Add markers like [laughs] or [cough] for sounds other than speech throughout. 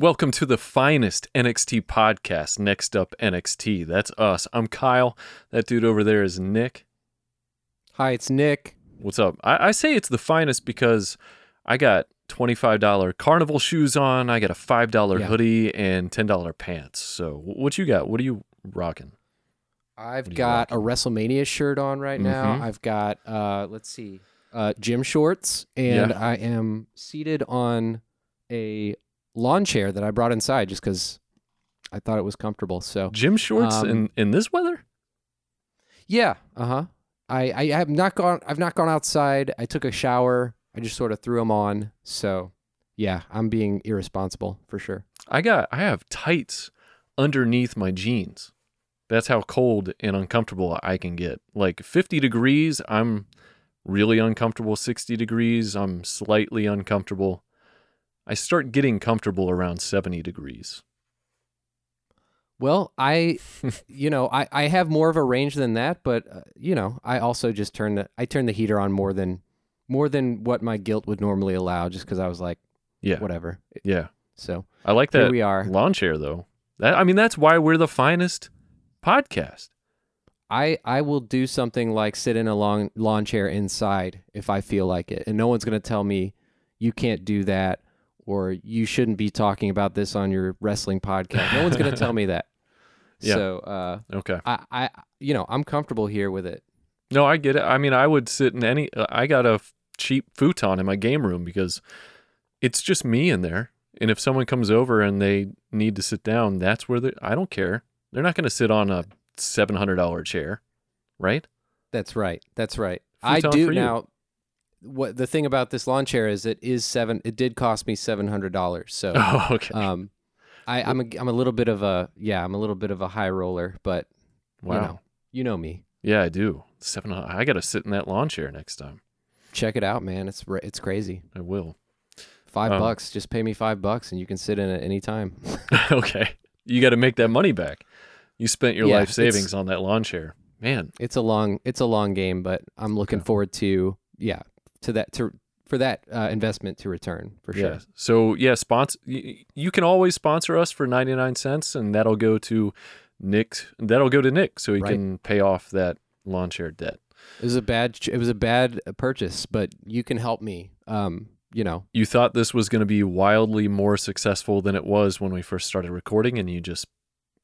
Welcome to the finest NXT podcast. Next up, NXT. That's us. I'm Kyle. That dude over there is Nick. Hi, it's Nick. What's up? I, I say it's the finest because I got $25 carnival shoes on, I got a $5 Yeah. hoodie, and $10 pants. So, what you got? What are you rocking? I've What are you got a WrestleMania shirt on right now. Mhm. I've got uh let's see. Uh gym shorts and Yeah. I am seated on a lawn chair that I brought inside just cuz I thought it was comfortable. So, Gym shorts Um, in, in this weather? yeah, uh-huh. I I have not gone I've not gone outside. I took a shower. I just sort of threw them on. So, yeah, I'm being irresponsible for sure. I got I have tights underneath my jeans. That's how cold and uncomfortable I can get. Like 50 degrees, I'm really uncomfortable. 60 degrees, I'm slightly uncomfortable. I start getting comfortable around 70 degrees. Well, I, [laughs] you know, I, I have more of a range than that, but uh, you know, I also just turn the I turn the heater on more than more than what my guilt would normally allow, just because I was like, Yeah. whatever. Yeah. So I like that we are. lawn chair though. That I mean that's why we're the finest podcast. I I will do something like sit in a long lawn chair inside if I feel like it, and no one's gonna tell me you can't do that or you shouldn't be talking about this on your wrestling podcast. No one's gonna tell me that. [laughs] Yeah. So uh, Okay. I I you know I'm comfortable here with it. No, I get it. I mean, I would sit in any. I got a f- cheap futon in my game room because it's just me in there. And if someone comes over and they need to sit down, that's where they. I don't care. They're not going to sit on a seven hundred dollar chair, right? That's right. That's right. I do now. What the thing about this lawn chair is it is seven. It did cost me seven hundred dollars. So, [laughs] Oh, okay. um, I, I'm a I'm a little bit of a yeah I'm a little bit of a high roller, but wow. you know you know me. Yeah, I do. Seven. I got to sit in that lawn chair next time. Check it out, man. It's it's crazy. I will. Five Um, bucks. Just pay me five bucks, and you can sit in it anytime. [laughs] [laughs] okay. You got to make that money back. You spent your Yeah, life savings on that lawn chair, man. it's a long it's a long game, but I'm looking forward to yeah to that to for that uh, investment to return for sure. Yeah. So yeah, sponsor. You, you can always sponsor us for ninety nine cents, and that'll go to Nick. That'll go to Nick, so he Right. can pay off that lawn chair debt. It was a bad it was a bad purchase, but you can help me. Um, you know, You thought this was going to be wildly more successful than it was when we first started recording, and you just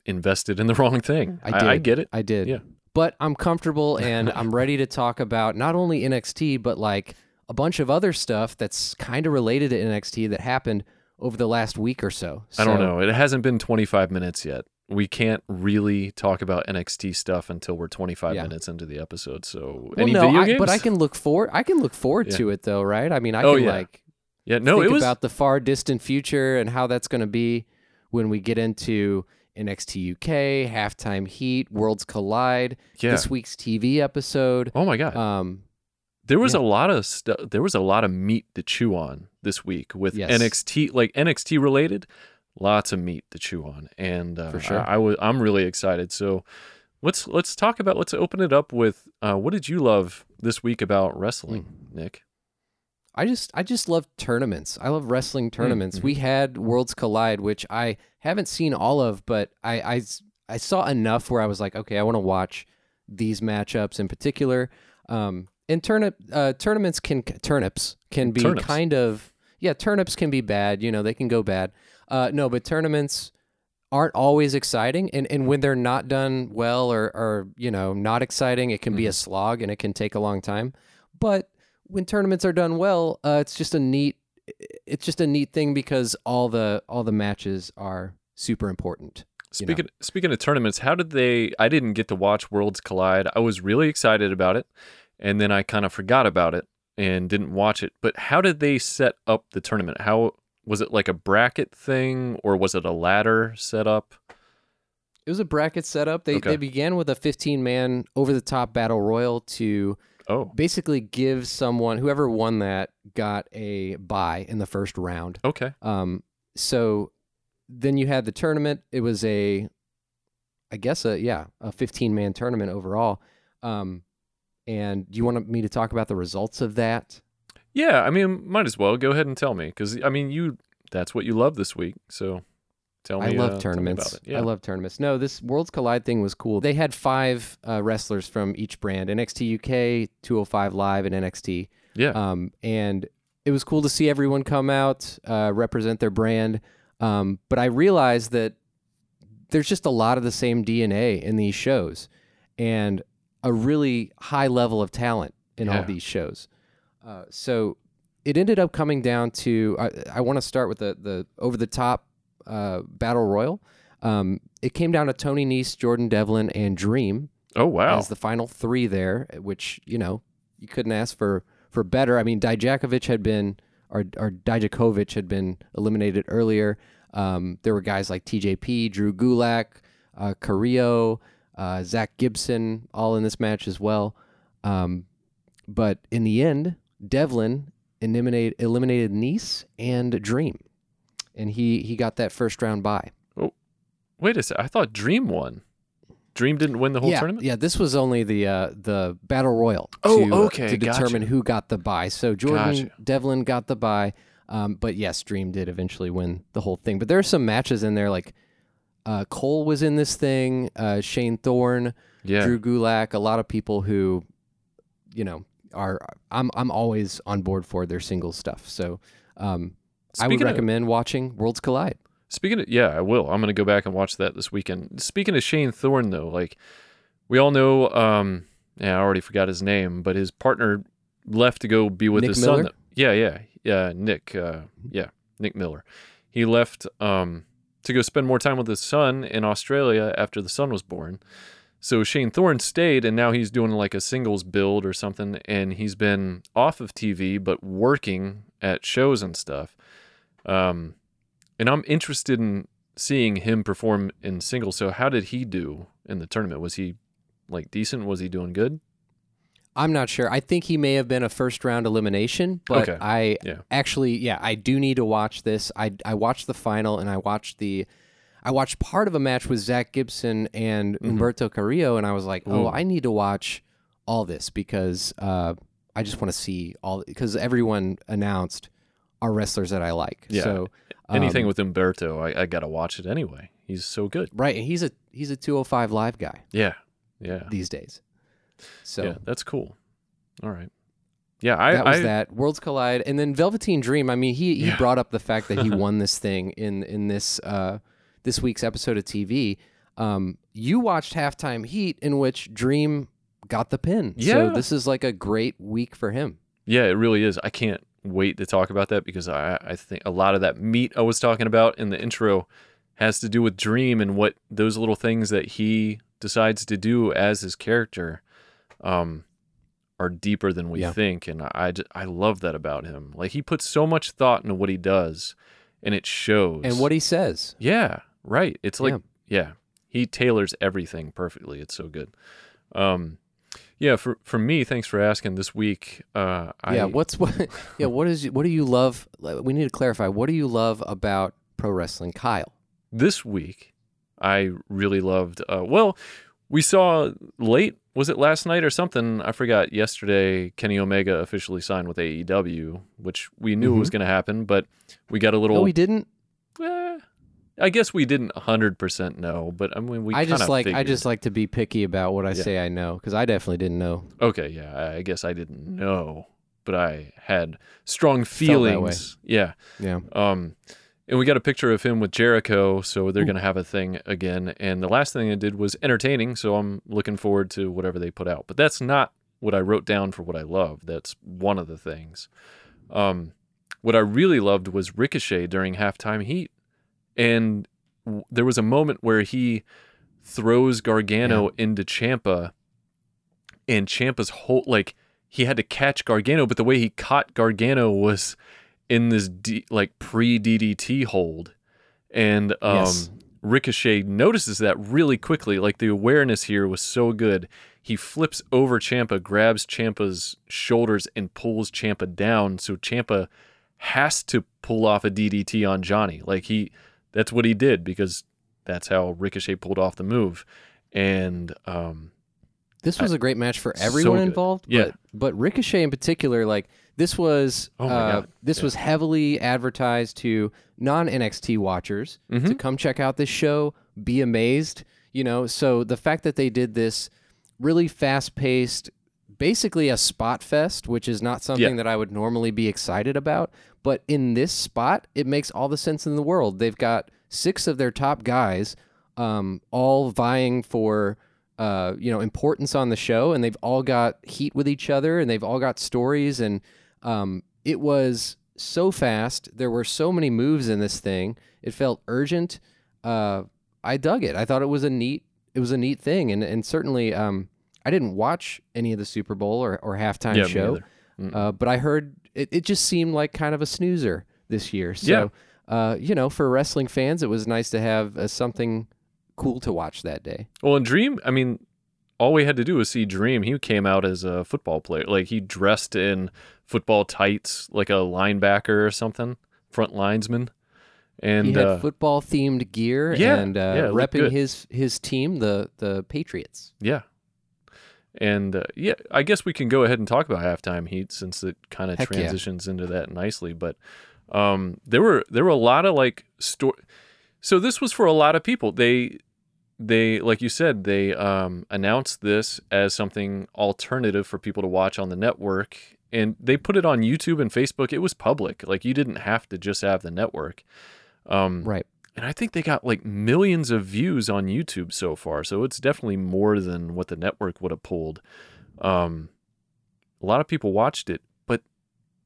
invested in the [laughs] wrong thing. I I, did. I get it. I did. Yeah. But I'm comfortable and [laughs] I'm ready to talk about not only NXT but like a bunch of other stuff that's kind of related to NXT that happened over the last week or so. I don't know. It hasn't been twenty five minutes yet. We can't really talk about NXT stuff until we're twenty five Yeah. minutes into the episode. So Well, any no, video I, games? but I can look forward. I can look forward Yeah. to it though, right? I mean, I Oh, can yeah. like yeah. No, think it was. about the far distant future and how that's going to be when we get into NXT UK, halftime heat, worlds collide, yeah. this week's TV episode. oh my god. Um, There was Yeah. a lot of stuff. There was a lot of meat to chew on this week with Yes. NXT, like NXT related. Lots of meat to chew on, and uh, For sure. I, I was. I'm really excited. So let's let's talk about. Let's open it up with. Uh, what did you love this week about wrestling, Hmm. Nick? I just I just love tournaments. I love wrestling tournaments. mhm. We had Worlds Collide, which I haven't seen all of, but I I saw enough where I was like, okay, I want to watch these matchups in particular. Um, and turnip uh, tournaments can turnips can be Turnips. kind of yeah turnips can be bad. You know they can go bad. Uh, no, but tournaments aren't always exciting and, and when they're not done well or, or you know not exciting it can be a slog and it can take a long time but when tournaments are done well uh, it's just a neat it's just a neat thing because all the all the matches are super important You know. Speaking speaking of tournaments, how did they? I didn't get to watch Worlds Collide. I was really excited about it, and then I kind of forgot about it and didn't watch it. But how did they set up the tournament? How was it like a bracket thing, or was it a ladder setup? it was a bracket setup they, Okay. they began with a 15 man over the top battle royal to Oh, basically give someone whoever won that got a buy in the first round okay. Um, so then you had the tournament. It was a, I guess a yeah a 15 man tournament overall. Um, and do you want me to talk about the results of that? Yeah, I mean, might as well go ahead and tell me because I mean, you that's what you love this week. So tell me. I uh, love me tournaments. Yeah. I love tournaments. No, this Worlds Collide thing was cool. They had five uh, wrestlers from each brand: NXT UK, 205 Live, and NXT. yeah. Um, and it was cool to see everyone come out, uh, represent their brand. Um, but I realized that there's just a lot of the same DNA in these shows, and a really high level of talent in all these shows. Uh, so it ended up coming down to I, I want to start with the the over the top uh, battle royal. Um, it came down to Tony Nese, Jordan Devlin, and Dream oh wow. as the final three there, which you know you couldn't ask for for better. I mean, Dijakovic had been or or Dijakovic had been eliminated earlier. Um, there were guys like TJP, Drew Gulak, uh, Carrillo, uh, Zach Gibson, all in this match as well. Um, but in the end, Devlin eliminated eliminated Nese and Dream, and he he got that first round bye. Wait a sec. I thought Dream won. Dream didn't win the whole yeah, tournament. Yeah, this was only the uh, the battle royal. Oh, to, okay, To determine gotcha. who got the bye. So Jordan Gotcha. Devlin got the bye, um, but yes, Dream did eventually win the whole thing. But there are some matches in there like uh, Cole was in this thing, uh, Shane Thorne, Yeah. Drew Gulak, a lot of people who, you know, are I'm I'm always on board for their single stuff. So um, I would of- recommend watching Worlds Collide. Speaking of, yeah, I will. I'm going to go back and watch that this weekend. Speaking of Shane Thorne, though, like we all know, um, yeah, I already forgot his name, but his partner left to go be with Nick his Miller? son. Yeah, yeah, yeah, Nick, uh, yeah, Nick Miller. He left um, to go spend more time with his son in Australia after the son was born. So Shane Thorne stayed, and now he's doing like a singles build or something, and he's been off of TV but working at shows and stuff. Um, and I'm interested in seeing him perform in singles. So how did he do in the tournament? Was he like decent? Was he doing good? I'm not sure. I think he may have been a first round elimination, but Okay. I Yeah. actually, yeah, I do need to watch this. I I watched the final and I watched the, I watched part of a match with Zach Gibson and Humberto Carrillo, and I was like, oh, Mm-hmm. Ooh. I need to watch all this because uh, I just want to see all because everyone announced are wrestlers that I like. Yeah. So Anything um, with Humberto, I, I gotta watch it anyway. He's so good. right, and he's a he's a 205 live guy Yeah, yeah, these days. So yeah. That's cool. All right. Yeah, I, that was I that worlds collide and then velveteen dream i mean he, he Yeah. brought up the fact that he [laughs] won this thing in in this uh this week's episode of tv um you watched halftime heat in which dream got the pin so Yeah. this is like a great week for him Yeah, it really is. I can't wait to talk about that because I, I think a lot of that meat I was talking about in the intro has to do with Dream and what those little things that he decides to do as his character um, are deeper than we Yeah. think. And I, I love that about him. Like he puts so much thought into what he does and it shows. and what he says Yeah, right. It's like Yeah. yeah. he tailors everything perfectly. It's so good. Um yeah, for for me, thanks for asking this week. Uh I yeah what's what [laughs] yeah what is what do you love we need to clarify what do you love about pro wrestling kyle this week I really loved uh well, we saw late was it last night or something? I forgot. Yesterday, Kenny Omega officially signed with AEW, which we knew was going to happen, but we got a little. no we didn't eh, I guess we didn't hundred percent know, but I mean, we. i just like i just like to be picky about what i Yeah. say i know because i definitely didn't know Okay, yeah, I guess I didn't know, but I had strong feelings. Yeah. yeah Um, and we got a picture of him with Jericho, so they're going to have a thing again. And the last thing I did was entertaining, so I'm looking forward to whatever they put out. But that's not what I wrote down for what I love. That's one of the things. Um, what I really loved was Ricochet during halftime heat. And w- there was a moment where he throws Gargano into Ciampa, and Ciampa's whole, like, he had to catch Gargano, but the way he caught Gargano was in this D, like pre DDT hold, and um, Yes. Ricochet notices that really quickly. Like the awareness here was so good. He flips over Ciampa, grabs Ciampa's shoulders, and pulls Ciampa down. So Ciampa has to pull off a DDT on Johnny. Like he, that's what he did because that's how Ricochet pulled off the move. And um, This was a great match for everyone good. involved. Yeah. But, but Ricochet in particular, like This was Oh uh, this Yeah. was heavily advertised to non NXT watchers to Mhm. come check out this show, be amazed. You know, so the fact that they did this really fast paced, basically a spot fest, which is not something that I would normally be excited about. But in this spot, it makes all the sense in the world. They've got six of their top guys, um, all vying for uh, you know importance on the show, and they've all got heat with each other, and they've all got stories, and um, it was so fast. There were so many moves in this thing. It felt urgent. Uh, I dug it. I thought it was a neat. It was a neat thing, and and certainly um, I didn't watch any of the Super Bowl or, or halftime Yeah, show. Mm. uh, but I heard it, it just seemed like kind of a snoozer this year. So, uh, you know, for wrestling fans, it was nice to have uh, something cool to watch that day. Well, in Dream, I mean, all we had to do was see Dream. He came out as a football player. Like he dressed in football tights, like a linebacker or something, front linesman. And he had uh, football themed gear yeah, and uh, yeah, repping his his team, the the Patriots. yeah. And uh, yeah, I guess we can go ahead and talk about halftime heat since it kind of Heck yeah. transitions into that nicely. But um, there were there were a lot of like story. So this was for a lot of people. They they like you said they um, announced this as something alternative for people to watch on the network, and they put it on YouTube and Facebook. It was public. Like you didn't have to just have the network. Um, Right. and I think they got like millions of views on YouTube so far. So it's definitely more than what the network would have pulled. Um, a lot of people watched it, but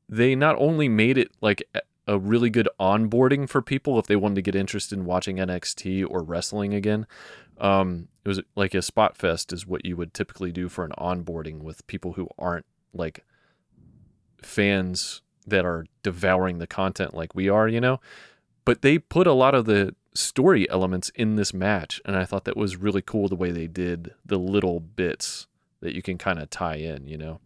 they not only made it like a- really good onboarding for people if they wanted to get interested in watching NXT or wrestling again. Um, it was like a spot fest is what you would typically do for an onboarding with people who aren't like fans that are devouring the content like we are, you know but they put a lot of the story elements in this match and i thought that was really cool the way they did the little bits that you can kind of tie in you know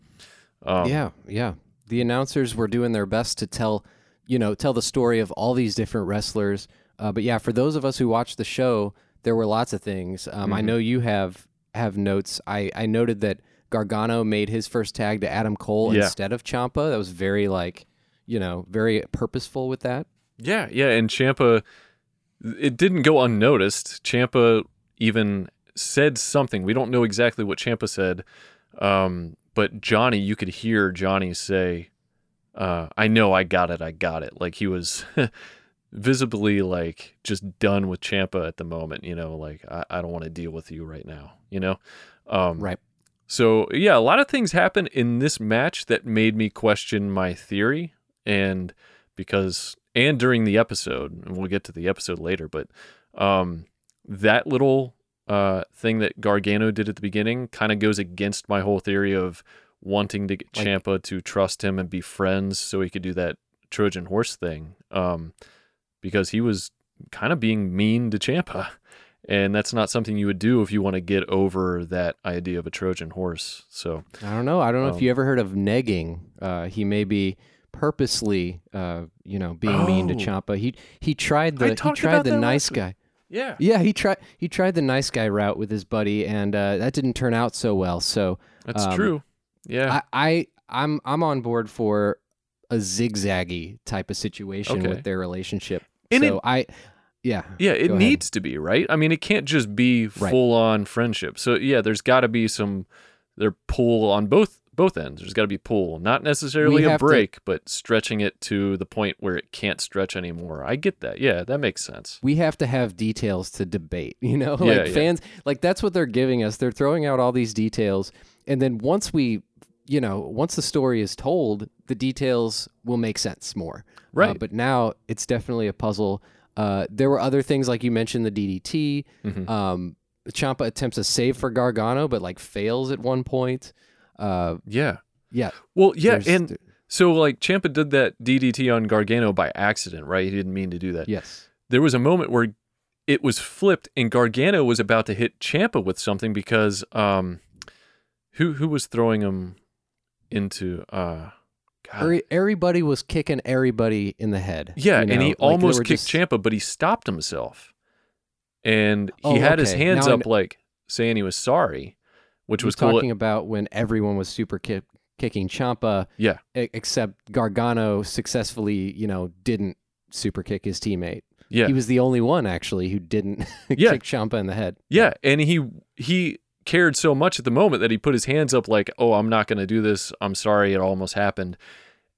um, yeah, yeah. The announcers were doing their best to tell, you know, tell the story of all these different wrestlers. Uh, but yeah, for those of us who watched the show, there were lots of things. Um, I Mhm. know you have have notes. I I noted that Gargano made his first tag to Adam Cole Yeah. instead of Ciampa. That was very like, you know, very purposeful with that. yeah yeah and ciampa it didn't go unnoticed ciampa even said something we don't know exactly what ciampa said um, but johnny you could hear johnny say uh, i know i got it i got it like he was [laughs] visibly like just done with ciampa at the moment you know like i, I don't want to deal with you right now you know um, Right. so yeah a lot of things happened in this match that made me question my theory and because and during the episode and we'll get to the episode later but um, that little uh, thing that gargano did at the beginning kind of goes against my whole theory of wanting to get Like- ciampa to trust him and be friends so he could do that trojan horse thing um, because he was kind of being mean to ciampa and that's not something you would do if you want to get over that idea of a trojan horse so I don't know. I don't know if Um, you ever heard of negging. Uh, he may be purposely, uh, you know, being mean to Oh. Ciampa. He he tried the he tried the nice week. guy. yeah Yeah, he tried he tried the nice guy route with his buddy, and uh, that didn't turn out so well. So that's Um, true yeah I, I I'm I'm on board for a zigzaggy type of situation Okay. with their relationship. And so it- I, yeah, Yeah, it needs to be, right? I mean, it can't just be Right. full on friendship. So yeah, there's got to be some there pull on both both ends. There's got to be pull, not necessarily a have to- break, but stretching it to the point where it can't stretch anymore. I get that. Yeah, that makes sense. we have to have details to debate [laughs] you know Yeah, like yeah. fans like that's what they're giving us they're throwing out all these details and then once we you know once the story is told the details will make sense more Uh, Right. but now it's definitely a puzzle uh, there were other things like you mentioned the DDT. Mhm. Um, Ciampa attempts a save for Gargano, but like fails at one point. Uh, Yeah. yeah, Well, yeah, and so like Ciampa did that DDT on Gargano by accident, right? He didn't mean to do that. yes, there was a moment where it was flipped and Gargano was about to hit Ciampa with something because um who who was throwing him into uh God. Everybody was kicking everybody in the head. yeah, you and he like almost kicked just- Ciampa, but he stopped himself. And he Oh, had his hands Now up like saying he was sorry, which He was was cool. talking about when everyone was super kick, kicking Ciampa. Yeah. except Gargano successfully, you know, didn't super kick his teammate. Yeah. He was the only one actually who didn't [laughs] Yeah. kick Ciampa in the head. Yeah, and he he cared so much at the moment that he put his hands up like, "Oh, I'm not going to do this. I'm sorry, it almost happened."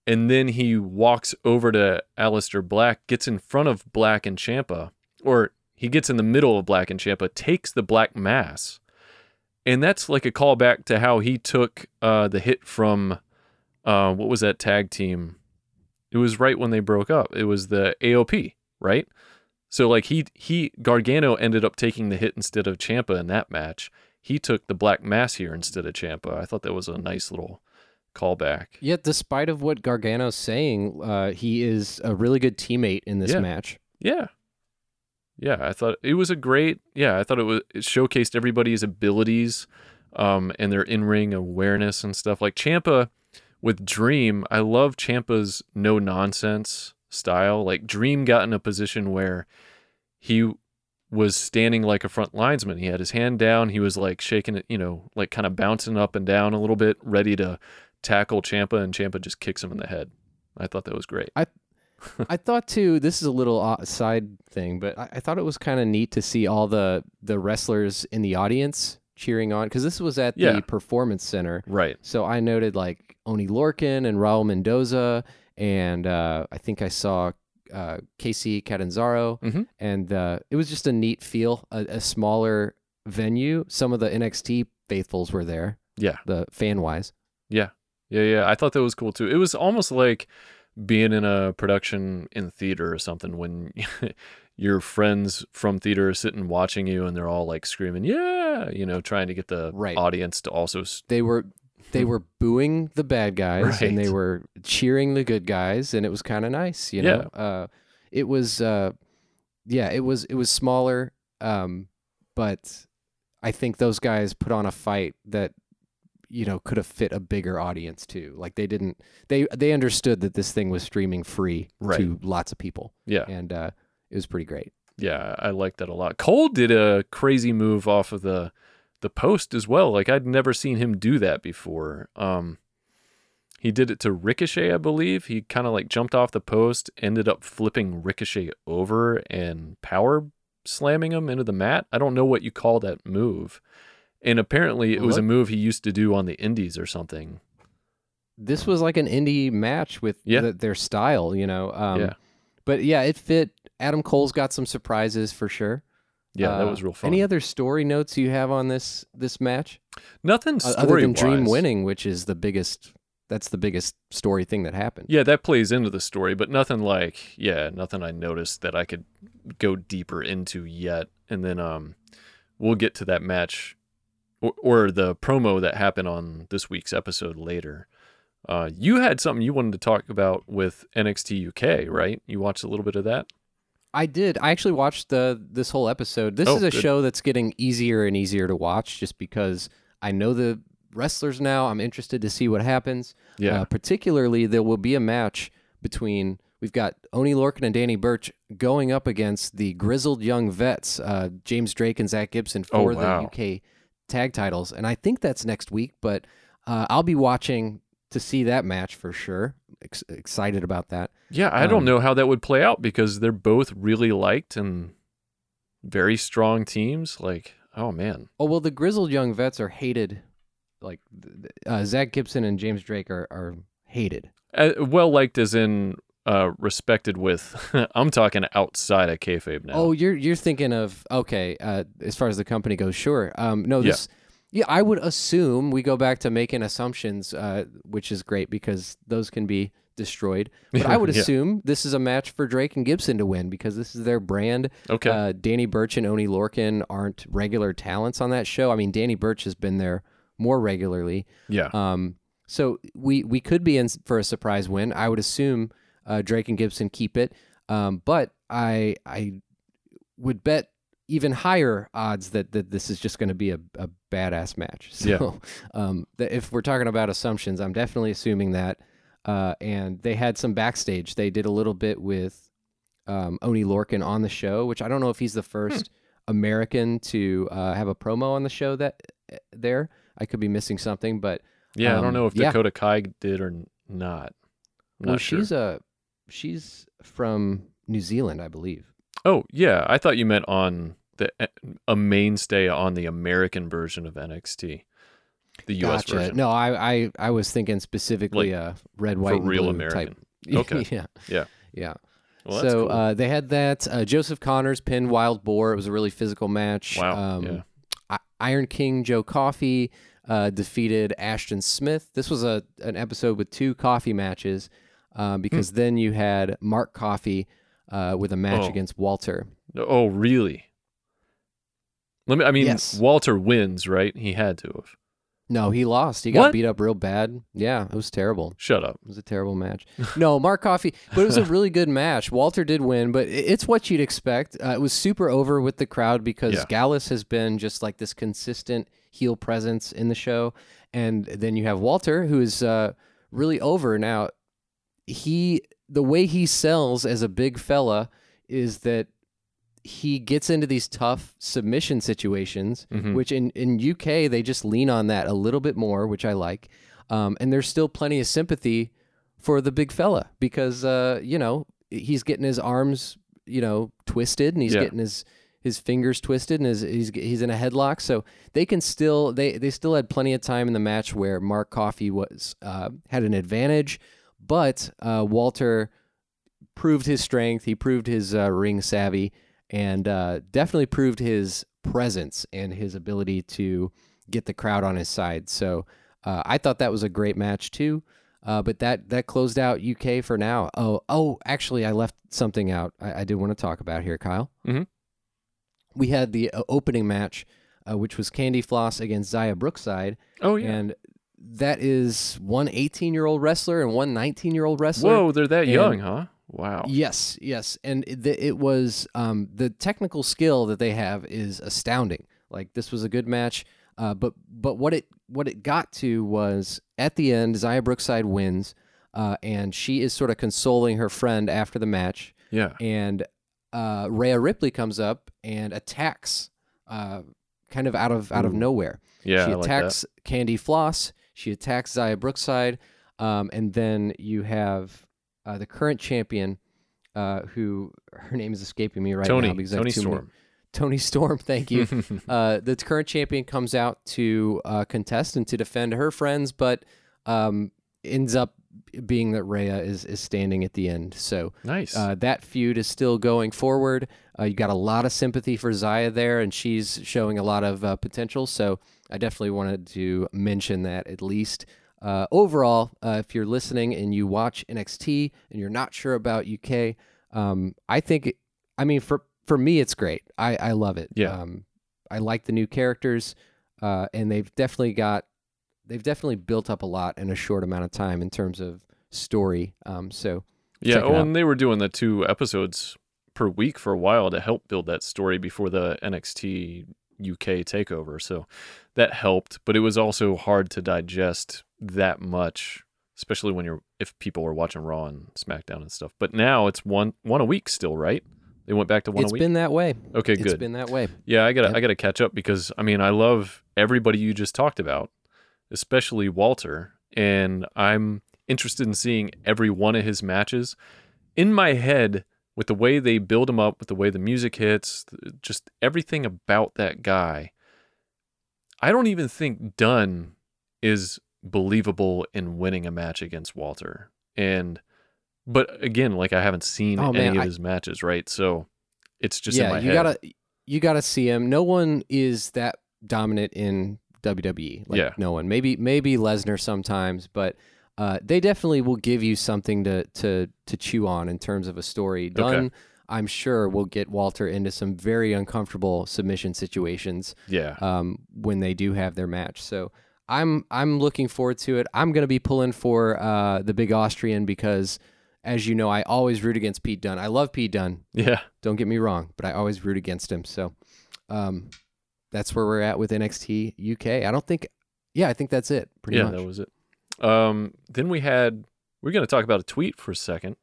And then he walks over to Aleister Black, gets in front of Black and Ciampa, or he gets in the middle of Black and Ciampa, takes the Black Mass. And that's like a callback to how he took uh, the hit from uh, what was that tag team? It was right when they broke up. It was the AOP, right? So like he he Gargano ended up taking the hit instead of Ciampa in that match. He took the Black Mass here instead of Ciampa. I thought that was a nice little callback. Yet, despite of what Gargano's saying, uh, he is a really good teammate in this Yeah. match. Yeah. Yeah, I thought it was a great. Yeah, I thought it was it showcased everybody's abilities um and their in-ring awareness and stuff. Like Ciampa with Dream, I love Ciampa's no nonsense style. Like Dream got in a position where he was standing like a front linesman. He had his hand down, he was like shaking it, you know, like kind of bouncing up and down a little bit, ready to tackle Ciampa and Ciampa just kicks him in the head. I thought that was great. I I thought too. This is a little side thing, but I, I thought it was kind of neat to see all the the wrestlers in the audience cheering on because this was at Yeah. the Performance Center. Right. So I noted like Oney Lorcan and Raul Mendoza, and uh, I think I saw uh, Kacy Catanzaro, Mhm. and uh, it was just a neat feel. A, a smaller venue. Some of the NXT faithfuls were there. Yeah. the fan wise. Yeah. Yeah, yeah. I thought that was cool too. It was almost like being in a production in theater or something when [laughs] your friends from theater are sitting watching you and they're all like screaming, "Yeah!" you know, trying to get the Right. audience to also They were they were booing the bad guys and they were cheering the good guys, and it was kind of nice. You know, uh, it was uh, yeah, it was it was smaller, um, but I think those guys put on a fight that you know could have fit a bigger audience too. Like they didn't they they understood that this thing was streaming free Right. to lots of people, Yeah. and uh, it was pretty great. Yeah, I like that a lot. Cole did a crazy move off of the the post as well. Like I'd never seen him do that before. Um he did it to Ricochet, I believe. He kind of like jumped off the post, ended up flipping Ricochet over and power slamming him into the mat. I don't know what you call that move. And apparently it was a move he used to do on the indies or something. this was like an indie match with Yeah. the, their style, you know. Um, Yeah. But yeah, it fit. Adam Cole's got some surprises for sure. Yeah, that Uh, was real fun. Any other story notes you have on this this match, Nothing story other than Dream winning, which is the biggest? That's the biggest story thing that happened. Yeah, that plays into the story, but nothing like yeah, nothing I noticed that I could go deeper into yet. And then um we'll get to that match or, or the promo that happened on this week's episode later. Uh you had something you wanted to talk about with NXT UK, right? You watched a little bit of that? I did. I actually watched the this whole episode. This Oh, is a good. show that's getting easier and easier to watch, just because I know the wrestlers now. I'm interested to see what happens. Yeah. Uh, particularly, there will be a match between we've got Oney Lorcan and Danny Burch going up against the grizzled young vets, uh, James Drake and Zach Gibson Oh, for wow. the UK tag titles, and I think that's next week. But uh, I'll be watching to see that match for sure. Ex- excited about that. Yeah, I don't Um, know how that would play out because they're both really liked and very strong teams. Like, oh man. Oh well, the grizzled young vets are hated. Like uh, Zach Gibson and James Drake are, are hated. Uh, well liked as in uh respected with [laughs] I'm talking outside of kayfabe now. Oh, you're you're thinking of okay. Uh, as far as the company goes, sure. Um, no, this. Yeah, I would assume we go back to making assumptions, uh, which is great because those can be destroyed. But I [laughs] would Yeah. assume this is a match for Drake and Gibson to win because this is their brand. Okay. Uh, Danny Burch and Oney Lorcan aren't regular talents on that show. I mean, Danny Burch has been there more regularly. yeah. Um, so we we could be in for a surprise win. I would assume uh, Drake and Gibson keep it, um, but I I would bet even higher odds that, that this is just going to be a, a badass match. [laughs] So Yeah. um, if we're talking about assumptions, I'm definitely assuming that. Uh, and they had some backstage. They did a little bit with um, Oney Lorcan on the show, which I don't know if he's the first American to uh, have a promo on the show that uh, there. I could be missing something, but Yeah, I Um, don't know if yeah. Dakota Kai did or not. I'm well, not sure. she's a she's from New Zealand, I believe. Oh, yeah. I thought you meant on the a mainstay on the American version of NXT, the US Gotcha. version. No, I, I I was thinking specifically a red, white, and real blue American. type. [laughs] Okay. yeah. Yeah. Yeah. Well, so cool. uh, they had that. Uh, Joseph Connors pinned Wild Boar. It was a really physical match. Wow, Um, yeah. I- Iron King Joe Coffey uh, defeated Ashton Smith. This was a an episode with two Coffey matches uh, because then you had Mark Coffey uh, with a match. Oh. against Walter. oh, really? Let me. I mean, Yes. Walter wins, right? He had to have. No, he lost. He got What? beat up real bad. Yeah, it was terrible. Shut up. It was a terrible match. [laughs] No, Mark Coffey, but it was a really good match. Walter did win, but it's what you'd expect. Uh, it was super over with the crowd because Yeah. Gallus has been just like this consistent heel presence in the show, and then you have Walter, who is uh, really over now. He the way he sells as a big fella is that he gets into these tough submission situations, Mhm. which in, in UK they just lean on that a little bit more, which I like. Um, and there's still plenty of sympathy for the big fella because uh, you know he's getting his arms you know twisted and he's Yeah. getting his his fingers twisted and his, he's he's in a headlock. So they can still they they still had plenty of time in the match where Mark Coffey was uh, had an advantage, but uh, Walter proved his strength. He proved his uh, ring savvy and uh, definitely proved his presence and his ability to get the crowd on his side. So uh, I thought that was a great match too. Uh, but that that closed out UK for now. Oh oh, actually, I left something out. I, I did want to talk about here, Kyle. Mhm. We had the uh, opening match, uh, which was Candy Floss against Xia Brookside, Oh yeah. and that is one 18 year old wrestler and one 19 year old wrestler. Whoa, they're that and- young, huh? Wow. Yes, yes, and it, the, it was um, the technical skill that they have is astounding. Like this was a good match, uh, but but what it what it got to was at the end, Xia Brookside wins, uh, and she is sort of consoling her friend after the match, Yeah. and uh, Rhea Ripley comes up and attacks, uh, kind of out of out of nowhere. Yeah. she I like attacks Candy Floss. She attacks Xia Brookside, um, and then you have uh, the current champion, uh, who [laughs] her name is escaping me right. Toni. now because Toni Storm. [laughs] Toni Storm, thank you. [laughs] uh, the current champion comes out to uh, contest and to defend her friends, but um, ends up being that Rhea is is standing at the end. So nice. uh, that feud is still going forward. Uh, you got a lot of sympathy for Xia there, and she's showing a lot of uh, potential. So I definitely wanted to mention that at least. Uh, overall, uh, if you're listening and you watch NXT and you're not sure about UK, um, I think, it, I mean, for for me, it's great. I, I love it. Yeah. Um, I like the new characters, uh, and they've definitely got, they've definitely built up a lot in a short amount of time in terms of story. Um, so yeah. Oh, and they were doing the two episodes per week for a while to help build that story before the NXT UK takeover. So that helped, but it was also hard to digest that much, especially when you're if people were watching Raw and SmackDown and stuff. But now it's one one a week still, right? They went back to one it's a week. It's been that way. okay, It's good. been that way. Yeah, I gotta Yep. I gotta catch up because I mean I love everybody you just talked about, especially Walter, and I'm interested in seeing every one of his matches. In my head, with the way they build him up, with the way the music hits, just everything about that guy, I don't even think Dunn is believable in winning a match against Walter. And but again, like I haven't seen Oh, any man, of I- his matches, right? So it's just in yeah, my you head. gotta you gotta see him. No one is that dominant in WWE. Like, Yeah. no one. Maybe maybe Lesnar sometimes, but uh, they definitely will give you something to to to chew on in terms of a story. Dunn, I'm sure, will get Walter into some very uncomfortable submission situations yeah. um, when they do have their match. So I'm I'm looking forward to it. I'm gonna be pulling for uh, the big Austrian because, as you know, I always root against Pete Dunn. I love Pete Dunn. Yeah. Don't get me wrong, but I always root against him. So um, that's where we're at with NXT UK. I don't think, yeah, I think that's it. Pretty yeah, much. that was it. Um, then we had we're going to talk about a tweet for a second.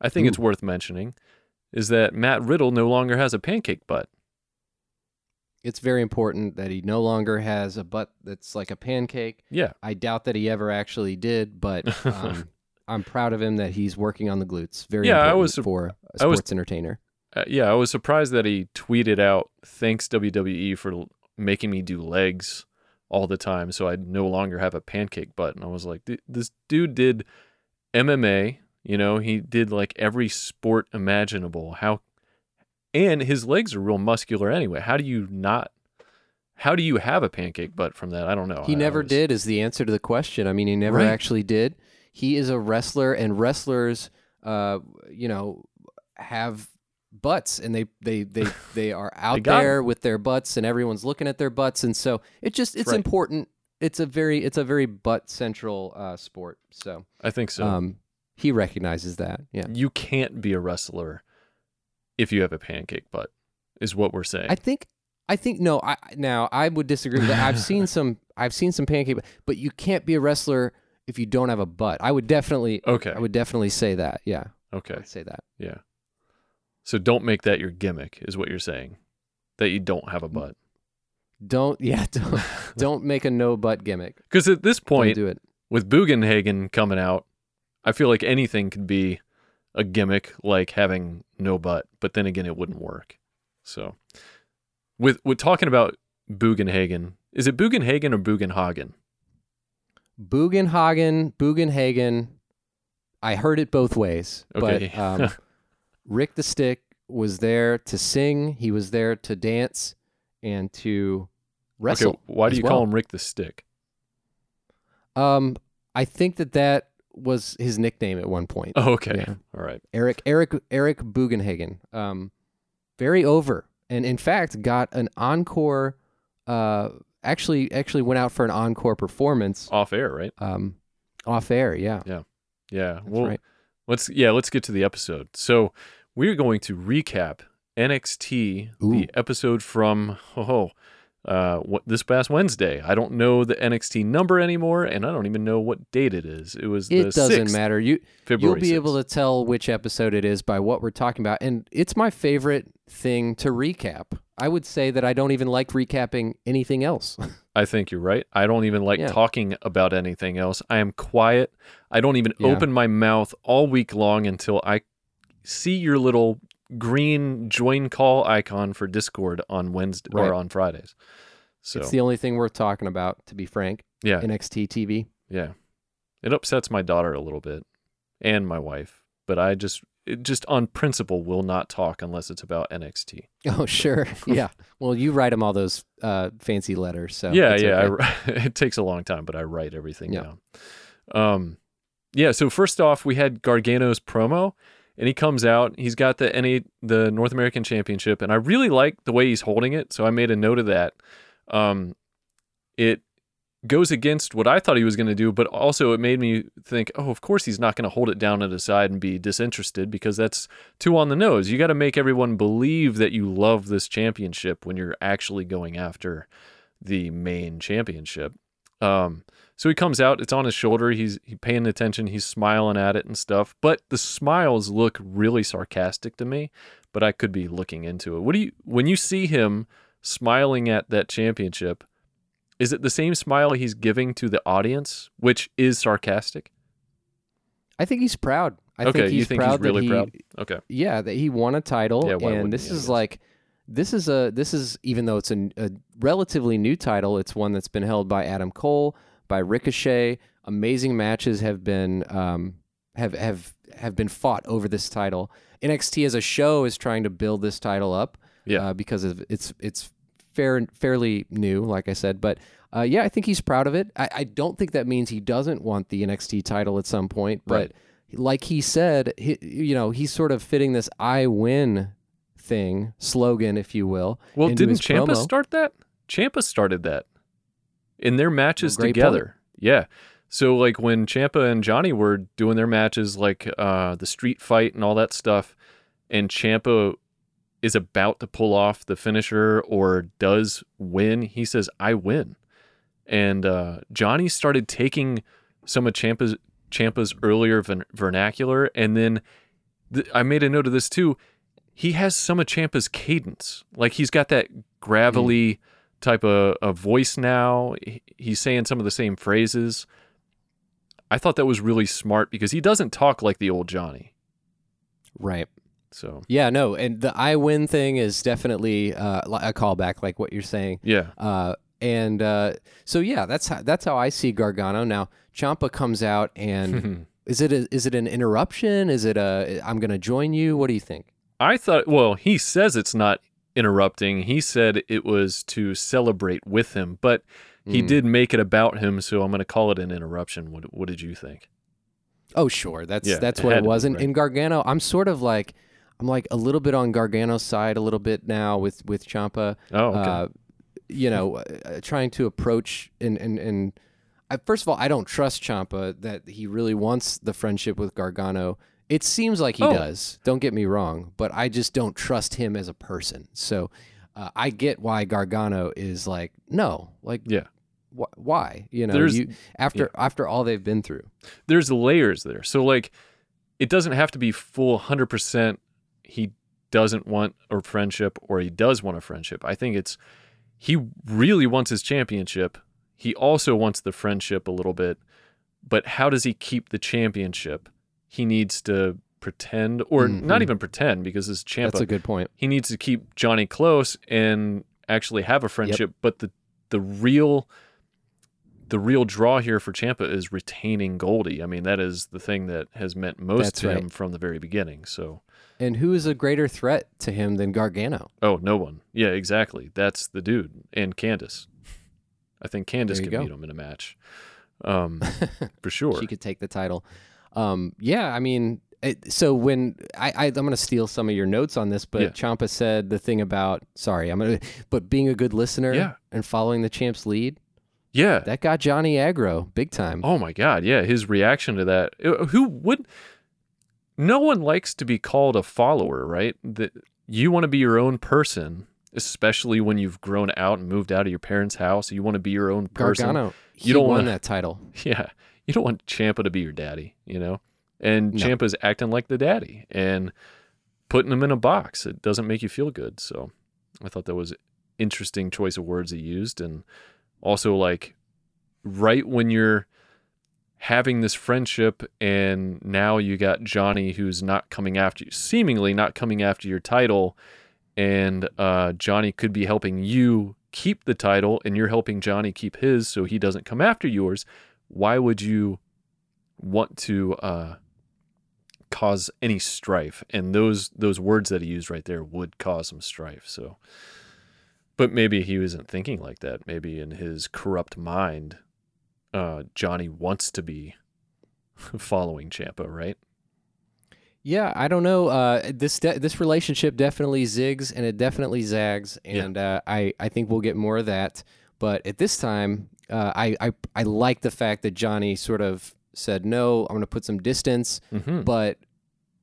I think it's worth mentioning is that Matt Riddle no longer has a pancake butt. it's very important that he no longer has a butt that's like a pancake. Yeah. I doubt that he ever actually did, but [laughs] um, I'm proud of him that he's working on the glutes. Very Yeah, I important was sup- for a I was- sports entertainer. Uh, yeah, I was surprised that he tweeted out, "Thanks WWE for l- making me do legs all the time, so I no longer have a pancake butt." And I was like, "Th- "This dude did MMA, you know, he did like every sport imaginable. How, and his legs are real muscular anyway. How do you not? How do you have a pancake butt from that? I don't know. He I never was- did is the answer to the question. I mean, he never Right. actually did. He is a wrestler, and wrestlers, uh, you know, have butts, and they they they [laughs] they are out got there with their butts, and everyone's looking at their butts, and so it just it's Right. important. It's a very it's a very butt central uh, sport. So, I think so. um, he recognizes that. Yeah, you can't be a wrestler if you have a pancake butt, is what we're saying. I think. I think no. I now I would disagree with that. I've seen [laughs] some. I've seen some pancake, but you can't be a wrestler if you don't have a butt. I would definitely. okay. I would definitely say that. Yeah, okay. Say that. Yeah. So don't make that your gimmick, is what you're saying. That you don't have a butt. Don't yeah. [laughs] Don't [laughs] don't make a no butt gimmick. Because at this Don't point, do it. with Bugenhagen coming out, I feel like anything could be a gimmick, like having no butt. But then again, it wouldn't work. So, with with talking about Bugenhagen, is it Bugenhagen or Bugenhagen? Bugenhagen, Bugenhagen. I heard it both ways, Okay. but um, [laughs] Rick the Stick was there to sing. He was there to dance and to wrestle. okay. Why do you well. call him Rick the Stick? Um, I think that that was his nickname at one point. Oh, okay. Yeah. All right. Eric Eric Eric Bugenhagen. Um, very over, and in fact got an encore. Uh, actually actually went out for an encore performance. Off air, right? Um, off air. Yeah, Yeah. that's well, right. Let's yeah, let's get to the episode. So we're going to recap NXT, Ooh. the episode from oh, uh, what this past Wednesday. I don't know the NXT number anymore, and I don't even know what date it is. It was the It doesn't 6th, matter. You February. you'll be able to tell which episode it is by what we're talking about, and it's my favorite thing to recap. I would say that I don't even like recapping anything else. [laughs] I think you're right. I don't even like Yeah. talking about anything else. I am quiet. I don't even Yeah. open my mouth all week long until I see your little green join call icon for Discord on Wednesday Right. or on Fridays. So It's the only thing worth talking about, to be frank. yeah, NXT TV. Yeah. It upsets my daughter a little bit and my wife, but I just just on principle will not talk unless it's about NXT. [laughs] Oh, sure. [laughs] yeah. Well, you write them all those uh, fancy letters. So yeah, yeah, okay. wri- [laughs] it takes a long time, but I write everything Yeah. down. Um yeah, so first off, we had Gargano's promo and he comes out, he's got the NA the North American Championship and I really like the way he's holding it, so I made a note of that. Um it goes against what I thought he was going to do, but also it made me think, oh, of course he's not going to hold it down at his side and be disinterested because that's too on the nose. You got to make everyone believe that you love this championship when you're actually going after the main championship. Um, so he comes out, it's on his shoulder, he's he paying attention, he's smiling at it and stuff, but the smiles look really sarcastic to me, but I could be looking into it. What do you when you see him smiling at that championship, is it the same smile he's giving to the audience, which is sarcastic? I think he's proud. I okay, think he's you think proud he's really he, proud? Okay. Yeah, that he won a title, Yeah, and this is like, this is a this is even though it's a, a relatively new title, it's one that's been held by Adam Cole, by Ricochet. Amazing matches have been um, have have have been fought over this title. NXT as a show is trying to build this title up, Yeah. uh, because of it's it's fair fairly new, like I said, but. Uh, yeah, I think he's proud of it. I, I don't think that means he doesn't want the NXT title at some point, but Right. like he said, he, you know, he's sort of fitting this "I win" thing slogan, if you will. Well, didn't Ciampa promo. start that? Ciampa started that in their matches Great together. Yeah. So like when Ciampa and Johnny were doing their matches, like uh, the street fight and all that stuff, and Ciampa is about to pull off the finisher or does win, he says, "I win," and uh, Johnny started taking some of Ciampa's Ciampa's earlier vern- vernacular, and then th- I made a note of this too. He has some of Ciampa's cadence, like he's got that gravelly type of, of voice now. He's saying some of the same phrases. I thought that was really smart because he doesn't talk like the old Johnny. Right. So Yeah, no, and the I win thing is definitely uh, a callback, like what you're saying. yeah, Uh, and uh, so yeah, that's how that's how I see Gargano. Now Ciampa comes out, and [laughs] is it a, is it an interruption? Is it a I'm going to join you? What do you think? I thought. Well, he says it's not interrupting. He said it was to celebrate with him, but he Mm. did make it about him. So I'm going to call it an interruption. What What did you think? Oh, sure. That's Yeah, that's what it to be, was. And right. in Gargano, I'm sort of like I'm like a little bit on Gargano's side a little bit now with with Ciampa. Oh, okay. Uh, you know, uh, trying to approach and and and I, first of all, I don't trust Ciampa that he really wants the friendship with Gargano. It seems like he Oh. does. Don't get me wrong, but I just don't trust him as a person. So uh, I get why Gargano is like, no, like, yeah. wh- why? You know, There's- you after after all they've been through. there's layers there. So like it doesn't have to be full 100% he doesn't want a friendship or he does want a friendship. I think it's he really wants his championship. He also wants the friendship a little bit. But how does he keep the championship? He needs to pretend or not Mhm. even pretend because this Ciampa That's a good point. he needs to keep Johnny close and actually have a friendship. But the the real the real draw here for Ciampa is retaining Goldie. I mean, that is the thing that has meant most That's to right. him from the very beginning. So, And who is a greater threat to him than Gargano? oh, no one. Yeah, exactly. That's the dude. And Candace. I think Candace can go. beat him in a match. Um, [laughs] for sure. She could take the title. Um, yeah, I mean, it, so when I, I I'm going to steal some of your notes on this, but Yeah. Ciampa said the thing about sorry, I'm gonna, but being a good listener Yeah. and following the champ's lead, yeah. that got Johnny aggro big time. Oh my God, yeah, his reaction to that. Uh, Who would? No one likes to be called a follower, right? That you want to be your own person, especially when you've grown out and moved out of your parents' house. You want to be your own person. Gargano, he You don't won wanna- that title. [laughs] Yeah, you don't want Ciampa to be your daddy, you know. And No. Ciampa's acting like the daddy and putting him in a box. It doesn't make you feel good. So I thought that was interesting choice of words he used, and also like right when you're having this friendship and now you got Johnny who's not coming after you, seemingly not coming after your title, and uh, Johnny could be helping you keep the title and you're helping Johnny keep his so he doesn't come after yours. Why would you want to uh, cause any strife? And those those words that he used right there would cause some strife. So, but maybe he wasn't thinking like that. Maybe in his corrupt mind, uh, Johnny wants to be [laughs] following Ciampa, right? Yeah, I don't know. Uh, this de- this relationship definitely zigs and it definitely zags, Yeah. and uh, I I think we'll get more of that. But at this time, uh, I, I I like the fact that Johnny sort of said no. I'm going to put some distance, Mm-hmm. but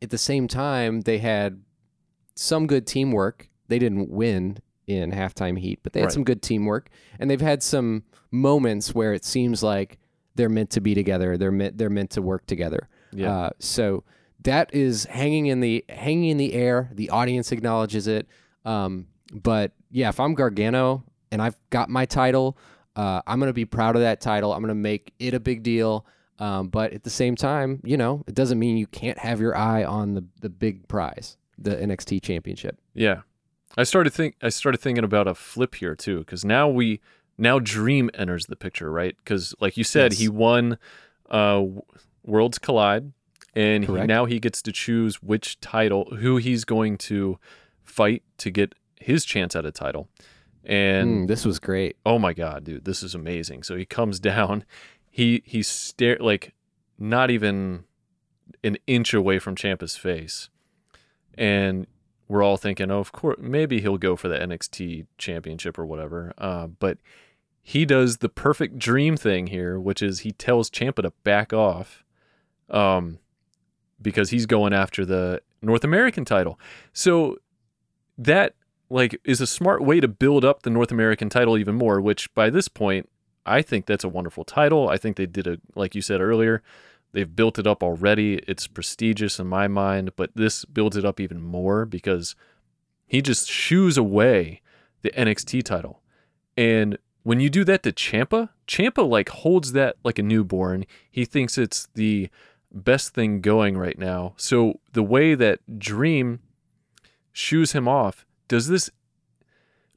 at the same time, they had some good teamwork. They didn't win in halftime heat, but they had Right. some good teamwork, and they've had some moments where it seems like they're meant to be together. They're meant they're meant to work together. Yeah. Uh, so that is hanging in the hanging in the air. The audience acknowledges it. Um, but yeah, if I'm Gargano and I've got my title, uh, I'm gonna be proud of that title. I'm gonna make it a big deal. Um, but at the same time, you know, it doesn't mean you can't have your eye on the the big prize, the NXT Championship. Yeah. I started think I started thinking about a flip here too because now we now Dream enters the picture, right? Because like you said, Yes. he won uh, Worlds Collide, and he, now he gets to choose which title, who he's going to fight to get his chance at a title. And Mm, this was great. oh my god, dude, this is amazing. So he comes [laughs] down, he he's stare like not even an inch away from Ciampa's face, and we're all thinking, oh, of course, maybe he'll go for the NXT championship or whatever. Uh, but he does the perfect dream thing here, which is he tells Ciampa to back off, um, because he's going after the North American title. So that like is a smart way to build up the North American title even more. Which by this point, I think that's a wonderful title. I think they did a like you said earlier. They've built it up already. It's prestigious in my mind, but this builds it up even more because he just shoos away the NXT title. And when you do that to Ciampa, Ciampa like holds that like a newborn. He thinks it's the best thing going right now. So the way that Dream shoos him off, does this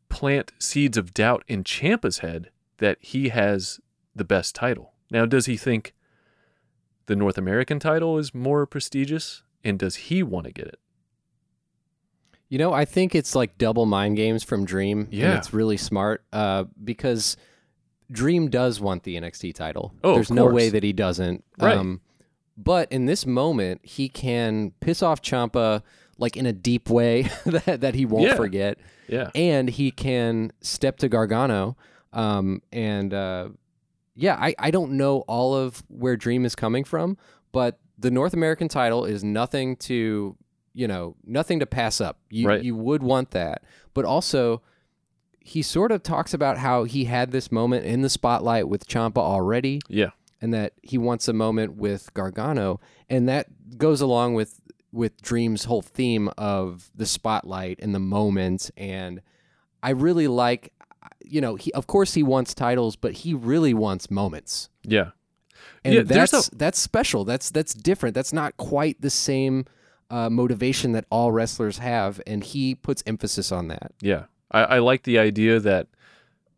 plant seeds of doubt in Ciampa's head that he has the best title? Now, does he think the North American title is more prestigious? And does he want to get it? You know, I think it's like double mind games from Dream. Yeah. And it's really smart uh, because Dream does want the NXT title. Oh, of There's no way that he doesn't. Right. but in this moment, he can piss off Ciampa like in a deep way [laughs] that, that he won't Yeah. forget. Yeah. And he can step to Gargano. Um, and uh, yeah, I, I don't know all of where Dream is coming from, but the North American title is nothing to, you know, nothing to pass up. You, Right. you would want that. But also, he sort of talks about how he had this moment in the spotlight with Ciampa already Yeah. and that he wants a moment with Gargano, and that goes along with with Dream's whole theme of the spotlight and the moment. And I really like, you know, he of course he wants titles, but he really wants moments, Yeah. and Yeah, that's that's special. That's that's different. That's not quite the same uh, motivation that all wrestlers have, and he puts emphasis on that. Yeah. I, I like the idea that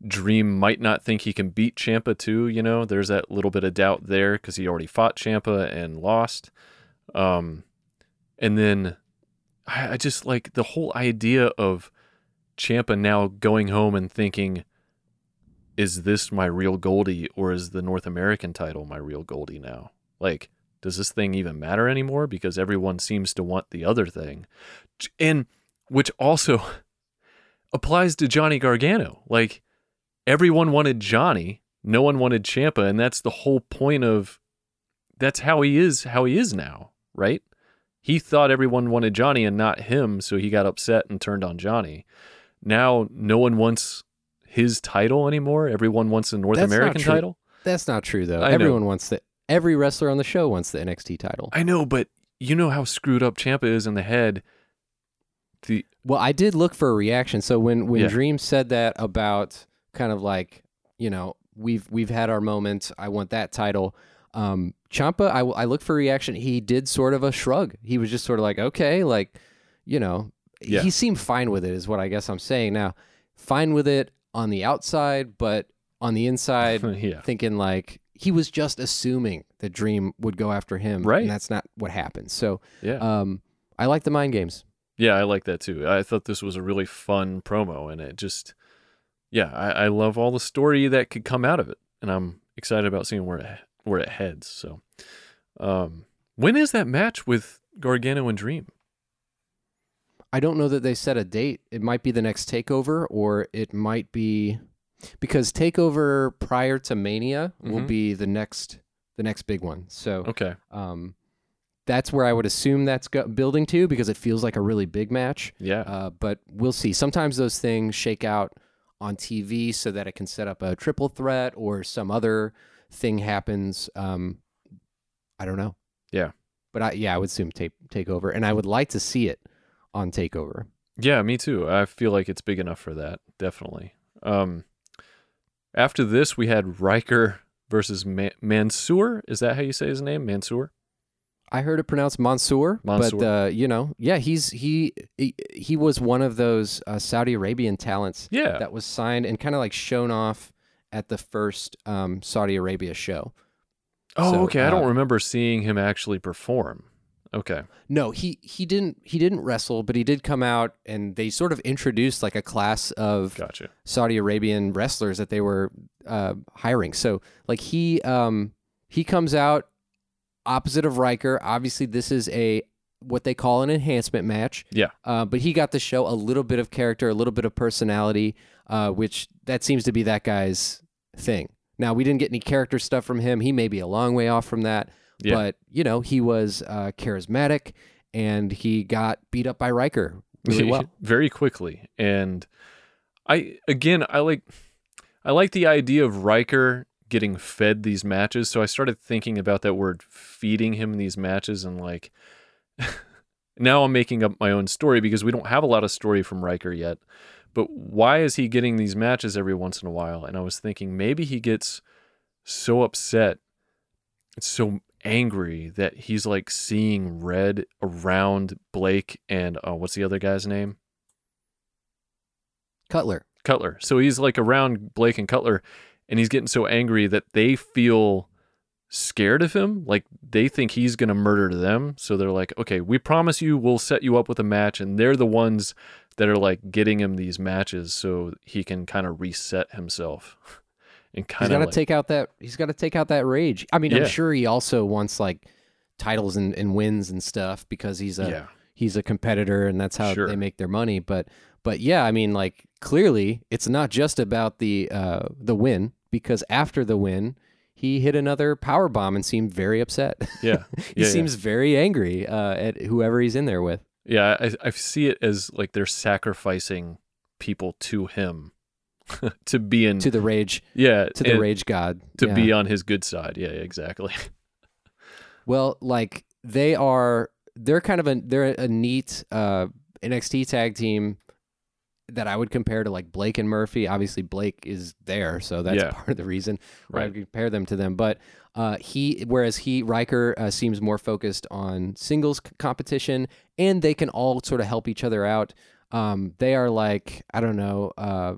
Dream might not think he can beat Ciampa too, you know. There's that little bit of doubt there because he already fought Ciampa and lost. Um and then I, I just like the whole idea of Ciampa now going home and thinking, is this my real Goldie or is the North American title my real Goldie now? Like, does this thing even matter anymore? Because everyone seems to want the other thing. And which also [laughs] applies to Johnny Gargano. Like everyone wanted Johnny, no one wanted Ciampa, and that's the whole point of that's how he is how he is now, right? He thought everyone wanted Johnny and not him, so he got upset and turned on Johnny. Now no one wants his title anymore. Everyone wants the North That's American title. That's not true though. I know. Everyone wants the every wrestler on the show wants the NXT title. I know, but you know how screwed up Ciampa is in the head. The Well, I did look for a reaction. So when when Yeah. Dream said that about kind of like you know we've we've had our moment. I want that title. Um, Ciampa, I I looked for a reaction. He did sort of a shrug. He was just sort of like okay, like you know, Yeah. he seemed fine with it. Is what I guess I'm saying now. Fine with it on the outside, but on the inside, [laughs] yeah. thinking like he was just assuming that Dream would go after him, Right. And that's not what happened. So, Yeah. um, I like the mind games. Yeah, I like that too. I thought this was a really fun promo, and it just, yeah, I, I love all the story that could come out of it, and I'm excited about seeing where it where it heads. So, um, when is that match with Gargano and Dream? I don't know that they set a date. It might be the next takeover, or it might be because takeover prior to Mania will Mhm. be the next the next big one. So Okay, um, that's where I would assume that's go- building to because it feels like a really big match. yeah, Uh, but we'll see. Sometimes those things shake out on TV so that it can set up a triple threat or some other thing happens. Um, I don't know. Yeah. But I, yeah, I would assume take takeover, and I would like to see it on takeover. yeah, me too. I feel like it's big enough for that, definitely. Um, after this, we had Ryker versus Ma- Mansoor. Is that how you say his name, Mansoor? I heard it pronounced Mansoor, Mansoor. but uh, you know, yeah, he's he he, he was one of those uh, Saudi Arabian talents Yeah, that was signed and kind of like shown off at the first um, Saudi Arabia show. Oh, So, okay. I don't uh, remember seeing him actually perform. Okay. No, he he didn't he didn't wrestle, but he did come out and they sort of introduced like a class of Gotcha. Saudi Arabian wrestlers that they were uh, hiring. So like he um he comes out opposite of Ryker. Obviously, this is a what they call an enhancement match. Yeah. Uh, but he got to show a little bit of character, a little bit of personality, uh, which that seems to be that guy's thing. Now we didn't get any character stuff from him. He may be a long way off from that, Yeah. but you know he was uh, charismatic and he got beat up by Ryker really [laughs] well. very quickly. And I again I like I like the idea of Ryker getting fed these matches. So I started thinking about that word feeding him these matches and like [laughs] now I'm making up my own story because we don't have a lot of story from Ryker yet. But why is he getting these matches every once in a while? And I was thinking maybe he gets so upset, so angry that he's like seeing red around Blake and uh, what's the other guy's name? Cutler. Cutler. So he's like around Blake and Cutler, and he's getting so angry that they feel scared of him. Like they think he's going to murder them. So they're like, okay, we promise you we'll set you up with a match. And they're the ones that are like getting him these matches so he can kind of reset himself. [laughs] And He's kind got to like, take out that. He's got to take out that rage. I mean, Yeah. I'm sure he also wants like titles and, and wins and stuff because he's a yeah, he's a competitor and that's how Sure. they make their money. But but yeah, I mean, like clearly it's not just about the uh, the win because after the win. He hit another power bomb and seemed very upset. [laughs] yeah, he yeah. seems very angry uh, at whoever he's in there with. yeah. I, I see it as like they're sacrificing people to him [laughs] to be in, To the rage, yeah, to the rage god. to Yeah. be on his good side. Yeah, exactly. [laughs] Well, like they are, they're kind of a they're a neat uh, NXT tag team that I would compare to like Blake and Murphy. Obviously, Blake is there, so that's Yeah. part of the reason why I would compare them to them. But uh, he, whereas he Ryker uh, seems more focused on singles c- competition, and they can all sort of help each other out. Um, they are like I don't know, uh,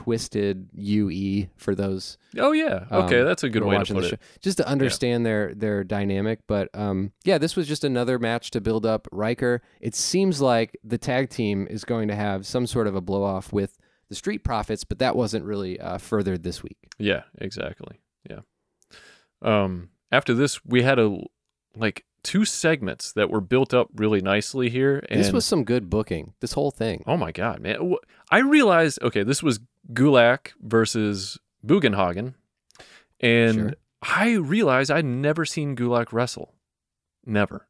twisted UE for those Oh yeah. Okay, um, that's a good way to put it. show, just to understand their their dynamic. But um, yeah, this was just another match to build up Ryker. It seems like the tag team is going to have some sort of a blow off with the Street Profits, but that wasn't really uh, furthered this week. Yeah, exactly. Yeah. Um, after this, we had a like two segments that were built up really nicely here, and this was some good booking. This whole thing. oh my god, man! I realized okay, this was Gulak versus Bugenhagen, and Sure. I realized I'd never seen Gulak wrestle, never.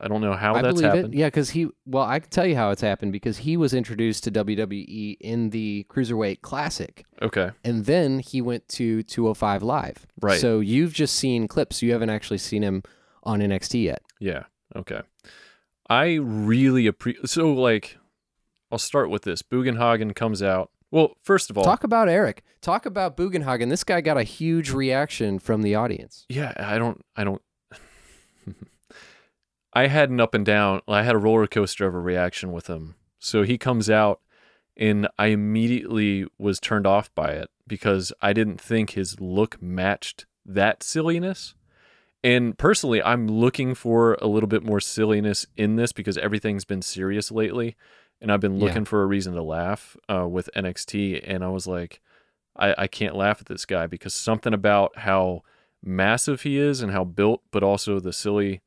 I don't know how I that's happened. it. Yeah, because he. Well, I can tell you how it's happened because he was introduced to WWE in the Cruiserweight Classic. Okay, and then he went to 205 live Right. so you've just seen clips you haven't actually seen him on nxt yet Yeah. Okay. I really appreciate. So, like, I'll start with this. Bugenhagen comes out. Well, first of all, talk about eric talk about bugenhagen this guy got a huge reaction from the audience yeah, I don't, I don't. [laughs] I had an up and down. I had a roller coaster of a reaction with him. So he comes out, and I immediately was turned off by it because I didn't think his look matched that silliness. And personally, I'm looking for a little bit more silliness in this because everything's been serious lately, and I've been Yeah. looking for a reason to laugh uh, with NXT. And I was like, I, I can't laugh at this guy because something about how massive he is and how built, but also the silly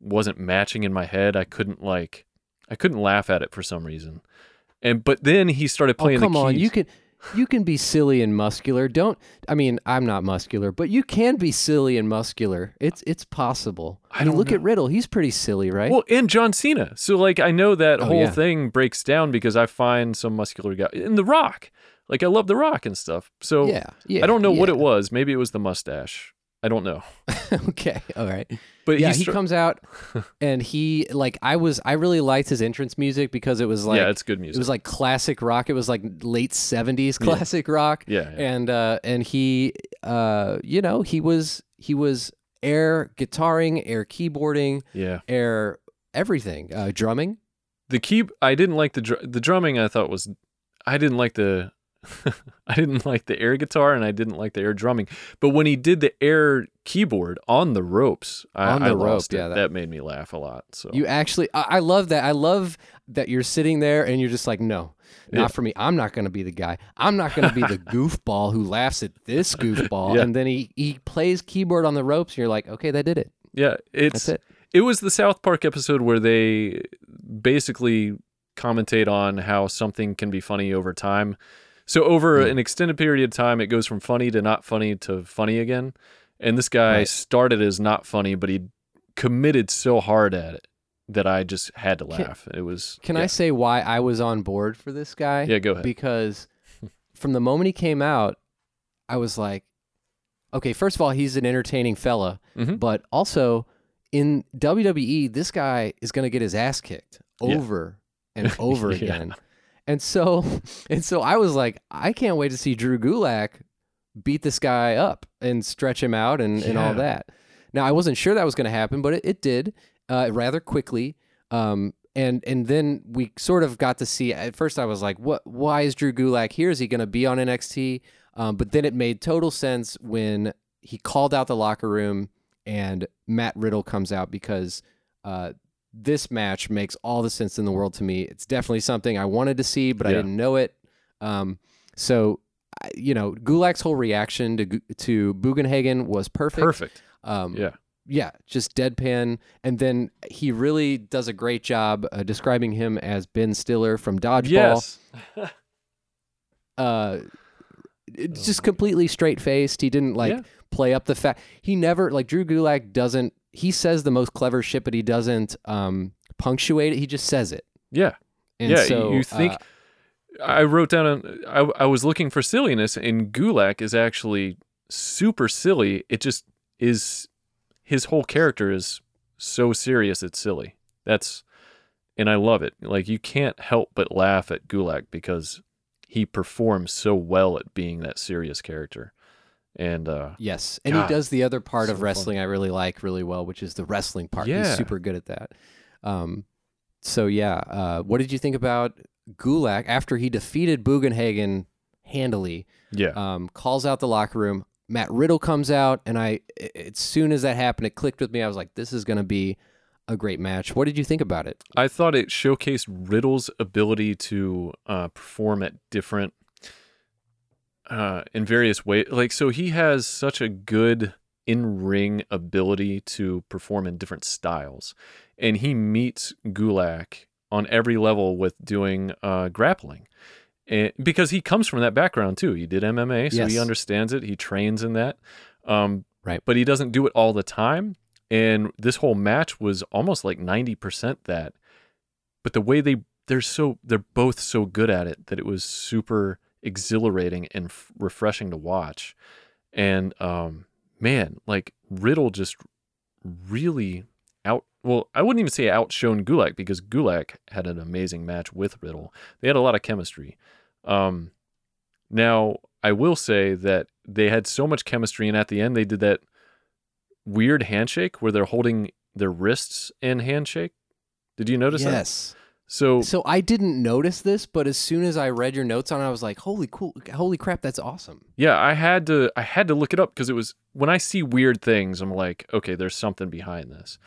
wasn't matching in my head. I couldn't like, I couldn't laugh at it for some reason. And but then he started playing. oh playing come the on you can you can be silly and muscular don't i mean i'm not muscular but you can be silly and muscular it's it's possible I mean, don't look at riddle he's pretty silly right Well, and John Cena. So like I know that Oh, whole yeah. thing breaks down because I find some muscular guy in The Rock. Like I love The Rock and stuff. So yeah yeah I don't know what it was. Maybe it was the mustache. I don't know. [laughs] okay all right But yeah he str- comes out [laughs] and he like i was i really liked his entrance music because it was like yeah, it's good music. it was like classic rock it was like late 70s classic rock yeah, yeah. and uh and he uh you know he was he was air guitaring air keyboarding yeah. air everything uh drumming The key I didn't like the dr- the drumming I thought was I didn't like the [laughs] I didn't like the air guitar and I didn't like the air drumming. But when he did the air keyboard on the ropes, I, On I the rope, lost it. yeah, that, that- made me laugh a lot. So you actually I, I love that i love that you're sitting there and you're just like no not Yeah. for me i'm not going to be the guy i'm not going to be the [laughs] goofball who laughs at this [laughs] goofball Yeah. and then he he plays keyboard on the ropes and you're like okay that did it yeah, it's that's it It was the South Park episode where they basically commentate on how something can be funny over time. So over Hmm. an extended period of time, it goes from funny to not funny to funny again. And this guy Right. started as not funny, but he committed so hard at it that I just had to Can- laugh. it was. can yeah. i say why i was on board for this guy Yeah, go ahead. because [laughs] from the moment he came out, I was like, okay, first of all, he's an entertaining fella, Mhm. but also in WWE, this guy is going to get his ass kicked Yeah. over and over [laughs] Yeah. again. And so, [laughs] and so I was like, I can't wait to see Drew Gulak beat this guy up and stretch him out and, and all that. Now I wasn't sure that was going to happen, but it, it did uh, rather quickly. Um, and and then we sort of got to see. At first, I was like, "What? Why is Drew Gulak here? Is he going to be on NXT?" Um, but then it made total sense when he called out the locker room and Matt Riddle comes out because uh, this match makes all the sense in the world to me. It's definitely something I wanted to see, but I didn't know it. Um, so, you know, Gulak's whole reaction to to Bugenhagen was perfect. Perfect. Um, Yeah. yeah, just deadpan. And then he really does a great job uh, describing him as Ben Stiller from Dodgeball. Yes. Uh, just completely straight faced. He didn't like Yeah. play up the fact. He never like Drew Gulak doesn't. He says the most clever shit, but he doesn't um, punctuate it. He just says it. Yeah. And yeah. so you think uh, I wrote down. on- I, I was looking for silliness, and Gulak is actually super silly. It just is. His whole character is so serious. It's silly. That's, and I love it. Like you can't help but laugh at Gulak because he performs so well at being that serious character. And uh, Yes, and God, he does the other part of so fun. wrestling I really like really well, which is the wrestling part. He's super good at that. Um, so yeah, uh, what did you think about Gulak after he defeated Bugenhagen handily? yeah, Um, calls out the locker room. Matt Riddle comes out, and I, i- as soon as that happened, it clicked with me. I was like, "This is going to be a great match." What did you think about it? I thought it showcased Riddle's ability to uh, perform at different, uh, in various ways. Like, so he has such a good in ring ability to perform in different styles. And he meets Gulak on every level with doing uh, grappling. And because he comes from that background too. He did MMA, so he understands it. He trains in that. Um, Right. But he doesn't do it all the time. And this whole match was almost like 90% that. But the way they they're so they're both so good at it that it was super exhilarating and f- refreshing to watch. And um man, like Riddle just really out well, I wouldn't even say outshone Gulak because Gulak had an amazing match with Riddle. They had a lot of chemistry. Um now I will say that they had so much chemistry and at the end they did that weird handshake where they're holding their wrists in handshake. Did you notice that? yes. So So I didn't notice this, but as soon as I read your notes on it, I was like, "Holy cool! Holy crap! That's awesome!" yeah, I had to I had to look it up because it was when I see weird things, I'm like, okay, there's something behind this.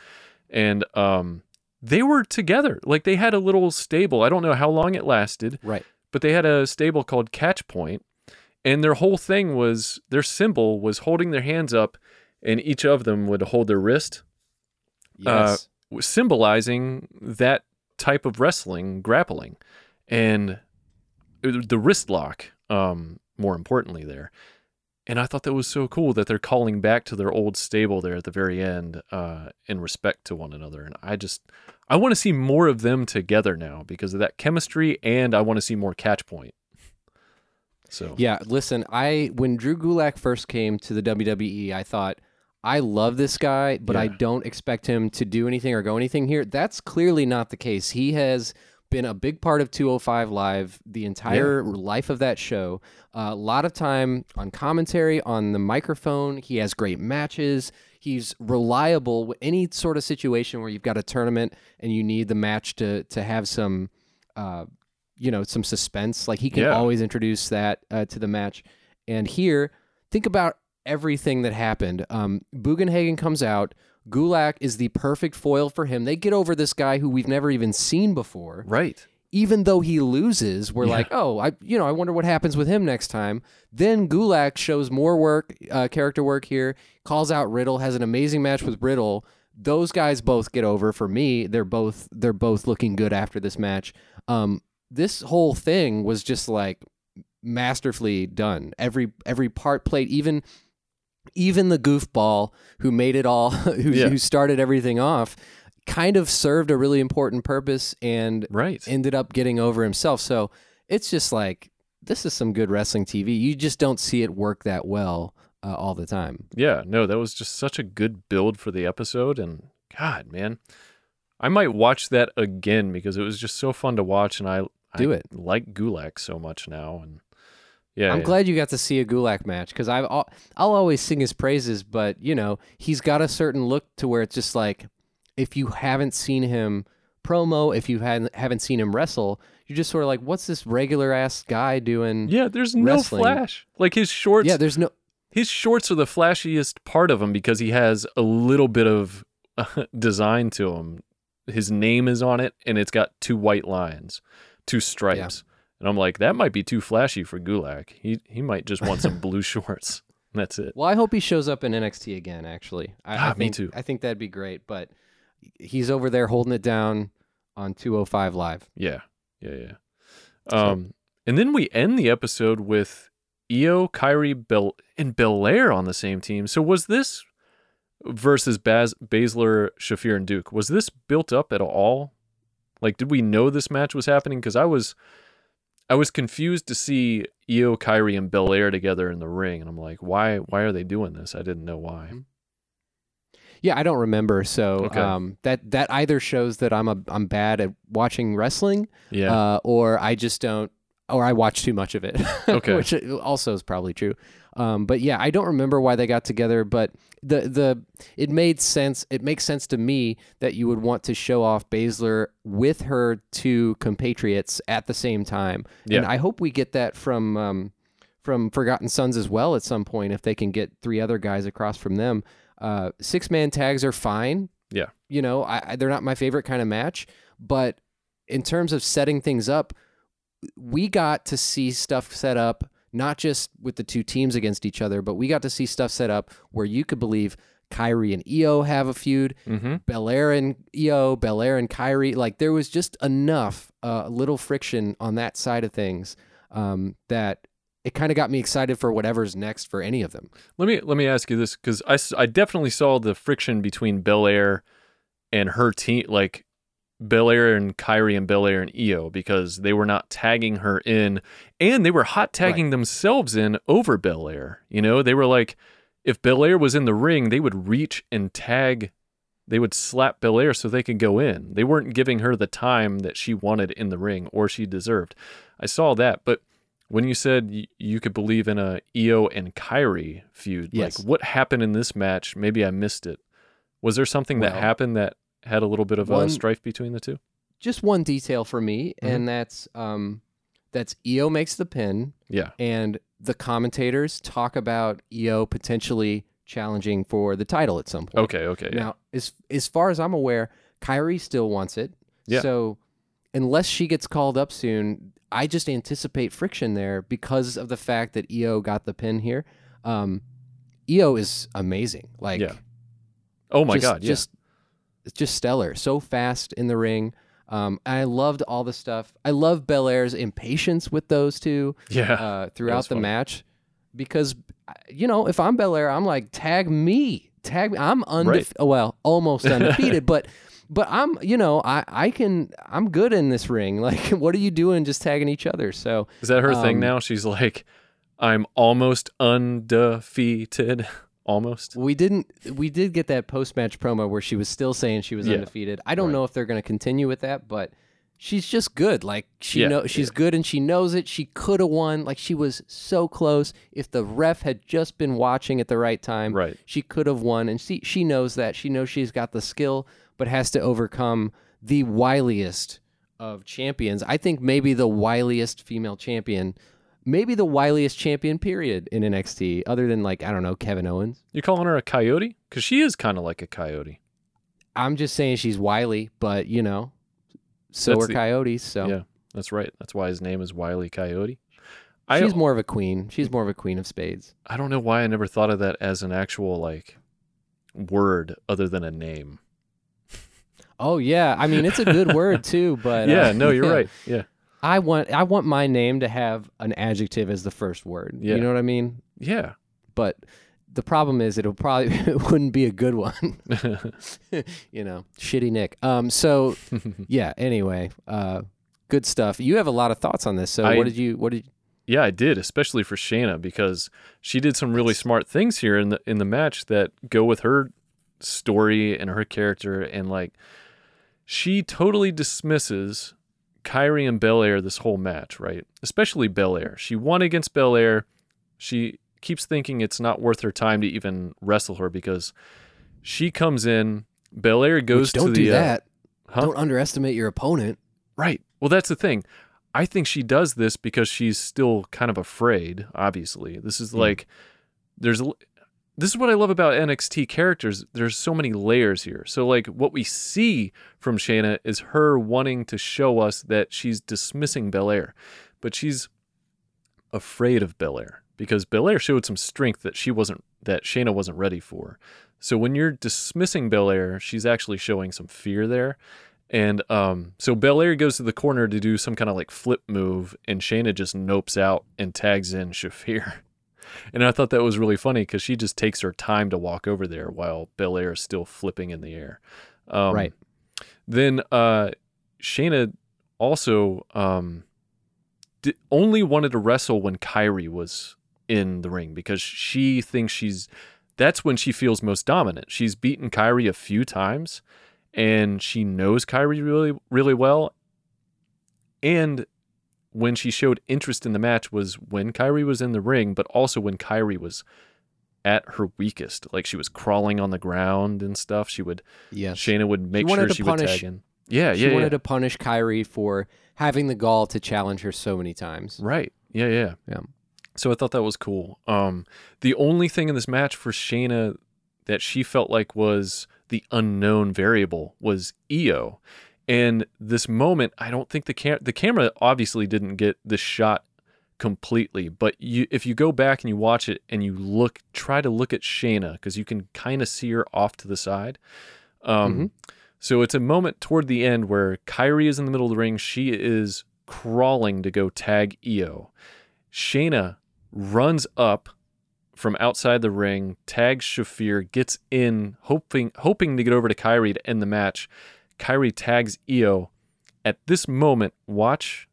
And um they were together. Like they had a little stable. I don't know how long it lasted, Right. but they had a stable called Catch Point, and their whole thing was their symbol was holding their hands up, and each of them would hold their wrist, Uh, Yes. symbolizing that type of wrestling, grappling, and the wrist lock. Um, more importantly, there, and I thought that was so cool that they're calling back to their old stable there at the very end, uh, in respect to one another. And I just, I want to see more of them together now because of that chemistry, and I want to see more catch point. So Yeah, listen, I when Drew Gulak first came to the WWE, I thought I love this guy, but I don't expect him to do anything or go anything here. That's clearly not the case. He has been a big part of 205 Live the entire life of that show. Uh, a lot of time on commentary, on the microphone. He has great matches. He's reliable with any sort of situation where you've got a tournament and you need the match to to have some uh, you know some suspense like he can Yeah. always introduce that uh, to the match and here think about everything that happened. Um bugenhagen comes out. Gulak is the perfect foil for him. They get over this guy who we've never even seen before. Right, even though he loses we're Yeah. like oh i you know i wonder what happens with him next time. Then gulak shows more work uh, character work here calls out riddle has an amazing match with riddle. Those guys both get over. For me they're both they're both looking good after this match. Um this whole thing was just like masterfully done. Every every part played even even the goofball who made it all [laughs] who, Yeah. who started everything off kind of served a really important purpose and right. ended up getting over himself. So it's just like this is some good wrestling TV. You just don't see it work that well uh, all the time. Yeah, no, that was just such a good build for the episode. And God, man, I might watch that again because it was just so fun to watch. And I, Do I it. Like Gulak so much now, and yeah, I'm yeah. glad you got to see a Gulak match because I've al- I'll always sing his praises, but you know he's got a certain look to where it's just like if you haven't seen him promo, if you hadn't haven't seen him wrestle, you're just sort of like, what's this regular ass guy doing? Yeah, there's no wrestling. flash. Like his shorts, Yeah, there's no his shorts are the flashiest part of him because he has a little bit of uh, [laughs] design to him. His name is on it, and it's got two white lines, two stripes. And I'm like, that might be too flashy for Gulak. He he might just want some [laughs] blue shorts. [laughs] That's it. Well, I hope he shows up in NXT again. Actually, I, I Ah, me too. I think that'd be great. But he's over there holding it down on 205 Live. Yeah, yeah, yeah. Um, and then we end the episode with Io, Kairi, Bel and Belair on the same team. So was this versus Baz Baszler, Shafir, and Duke? Was this built up at all? Like, did we know this match was happening? Because I was, I was confused to see Io, Kairi, and Belair together in the ring, and I'm like, why? Why are they doing this? I didn't know why. Yeah, I don't remember. So Okay. um, that that either shows that I'm a I'm bad at watching wrestling, Yeah, uh, or I just don't, or I watch too much of it. [laughs] Okay. which also is probably true. Um, but yeah, I don't remember why they got together, but the the it made sense. It makes sense to me that you would want to show off Baszler with her two compatriots at the same time, Yeah. and I hope we get that from um, from Forgotten Sons as well at some point if they can get three other guys across from them. Uh, six man tags are fine. Yeah. you know, I, I, they're not my favorite kind of match, but in terms of setting things up, we got to see stuff set up not just with the two teams against each other, but we got to see stuff set up where you could believe Kairi and Io have a feud, mm-hmm. Belair and Io, Belair and Kairi. Like there was just enough, uh, little friction on that side of things um, that it kind of got me excited for whatever's next for any of them. Let me let me ask you this because I, I definitely saw the friction between Belair and her team, like Belair and Kairi and Belair and Io, because they were not tagging her in, and they were hot tagging themselves in over Belair. You know, they were like, if Belair was in the ring, they would reach and tag, they would slap Belair so they could go in. They weren't giving her the time that she wanted in the ring or she deserved. I saw that, but when you said you could believe in a Io and Kairi feud, Yes. like what happened in this match? Maybe I missed it. Was there something that happened that had a little bit of one- a strife between the two? Just one detail for me, Mhm. and that's um, that's Io makes the pin, Yeah. and the commentators talk about Io potentially challenging for the title at some point. Okay. Okay. Yeah. Now, as as far as I'm aware, Kairi still wants it. Yeah. So unless she gets called up soon, I just anticipate friction there because of the fact that Io got the pin here. Um, Io is amazing. Like, Yeah. oh my just, God. Yeah. just it's just stellar. So fast in the ring. Um, I loved all the stuff. I love Belair's impatience with those two yeah. uh, throughout the funny. match because you know if I'm Belair, I'm like tag me, tag me. I'm Right. undefeated. Well, almost [laughs] undefeated, but but I'm you know I I can I'm good in this ring. [laughs] Like what are you doing? Just tagging each other. So Is that her thing um, now? She's like, I'm almost undefeated. [laughs] almost. we didn't we did get that post match promo where she was still saying she was Yeah. undefeated. I don't Right. know if they're going to continue with that, but. She's just good. Like she Yeah, know she's good and she knows it. She could have won. Like she was so close. If the ref had just been watching at the right time, Right. she could have won and she she knows that she knows she's got the skill but has to overcome the wiliest of champions i think maybe the wiliest female champion maybe the wiliest champion period in nxt other than like i don't know kevin owens You're calling her a coyote? Because she is kind of like a coyote. i'm just saying she's wily but you know so That's are the- coyotes so Yeah. That's right. That's why his name is Wiley Coyote. I she's more of a queen she's more of a queen of spades I don't know why I never thought of that as an actual like word other than a name. oh yeah i mean it's a good word too but [laughs] uh, yeah, no, you're yeah. right. Yeah. I want I want my name to have an adjective as the first word. Yeah. You know what I mean? Yeah. But the problem is it'll probably [laughs] it wouldn't be a good one. [laughs] [laughs] you know, shitty Nick. Um so yeah, anyway, uh good stuff. You have a lot of thoughts on this. So I- what did you what did Yeah, I did, especially for Shayna because she did some really smart things here in the in the match that go with her story and her character and like she totally dismisses Kairi and Belair this whole match, right? Especially Belair. She won against Belair. She keeps thinking it's not worth her time to even wrestle her because she comes in. Belair goes Which don't to do the uh, that. huh? Don't underestimate your opponent. Right. Well, that's the thing. I think she does this because she's still kind of afraid, obviously. This is Hmm. like there's a- this is what I love about NXT characters. There's so many layers here. So like what we see from Shayna is her wanting to show us that she's dismissing Belair, but she's afraid of Belair because Belair showed some strength that she wasn't that Shayna wasn't ready for. So when you're dismissing Belair, she's actually showing some fear there. And um, so Belair goes to the corner to do some kind of like flip move, and Shayna just nopes out and tags in Shafir. [laughs] And I thought that was really funny because she just takes her time to walk over there while Belair is still flipping in the air. Um, Right. Then uh, Shayna also um, only wanted to wrestle when Kairi was in the ring because she thinks she's that's when she feels most dominant. She's beaten Kairi a few times and she knows Kairi really really well. And when she showed interest in the match was when Kairi was in the ring, but also when Kairi was at her weakest. Like she was crawling on the ground and stuff. She would Yes. Shayna would make wanted sure she punish- would tag in. Yeah, she yeah, wanted yeah. to punish Kairi for having the gall to challenge her so many times. Right. Yeah, yeah. Yeah. So I thought that was cool. Um, the only thing in this match for Shayna that she felt like was the unknown variable was Io. And this moment, I don't think the cam- the camera obviously didn't get the shot completely, but you if you go back and you watch it and you look try to look at Shayna because you can kind of see her off to the side. Um, Mhm. So it's a moment toward the end where Kairi is in the middle of the ring. She is crawling to go tag Io. Shayna runs up from outside the ring, tags Shafir, gets in, hoping hoping to get over to Kairi to end the match. Kairi tags Io. At this moment, watch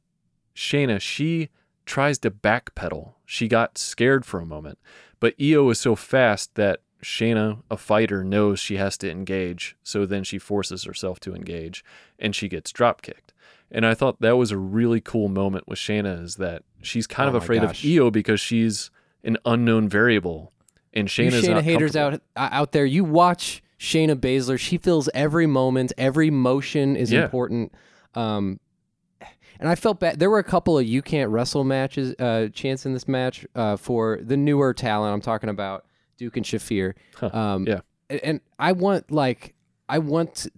Shayna. She tries to backpedal. She got scared for a moment, but Io is so fast that Shayna, a fighter, knows she has to engage. So then she forces herself to engage, and she gets drop kicked. And I thought that was a really cool moment with Shayna is that she's kind Oh of afraid gosh. of Io because she's an unknown variable, and You Shayna's Shayna not haters out out there. You watch Shayna Baszler. She feels every moment, every motion is Yeah. important. Um, and I felt bad. There were a couple of you can't wrestle matches, uh, chance in this match uh, for the newer talent. I'm talking about Duke and Shafir. Huh. Um, Yeah. and I want like I want to,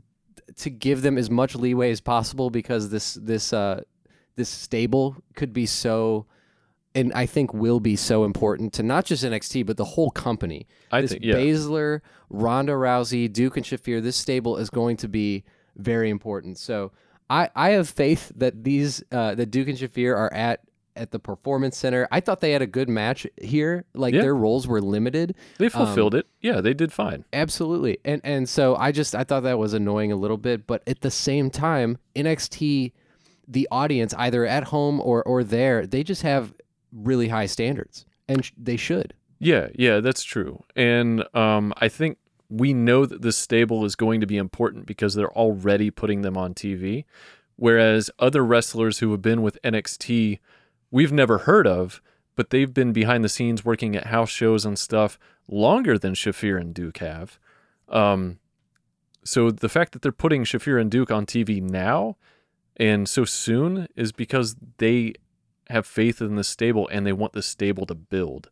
to give them as much leeway as possible because this this uh, this stable could be so. And I think will be so important to not just NXT but the whole company I this think, yeah, Baszler, Ronda Rousey, Duke and Shafir, this stable is going to be very important. So I, I have faith that these uh, that Duke and Shafir are at at the performance center. I thought they had a good match here. Like Yeah. their roles were limited. they um, fulfilled it. Yeah, they did fine. Absolutely. And and so I just I thought that was annoying a little bit, but at the same time, NXT the audience either at home or or there, they just have really high standards and sh- they should. Yeah, yeah, that's true. And um, I think we know that this stable is going to be important because they're already putting them on TV. Whereas other wrestlers who have been with NXT, we've never heard of, but they've been behind the scenes working at house shows and stuff longer than Shafir and Duke have. Um, so the fact that they're putting Shafir and Duke on TV now and so soon is because they have faith in the stable and they want the stable to build.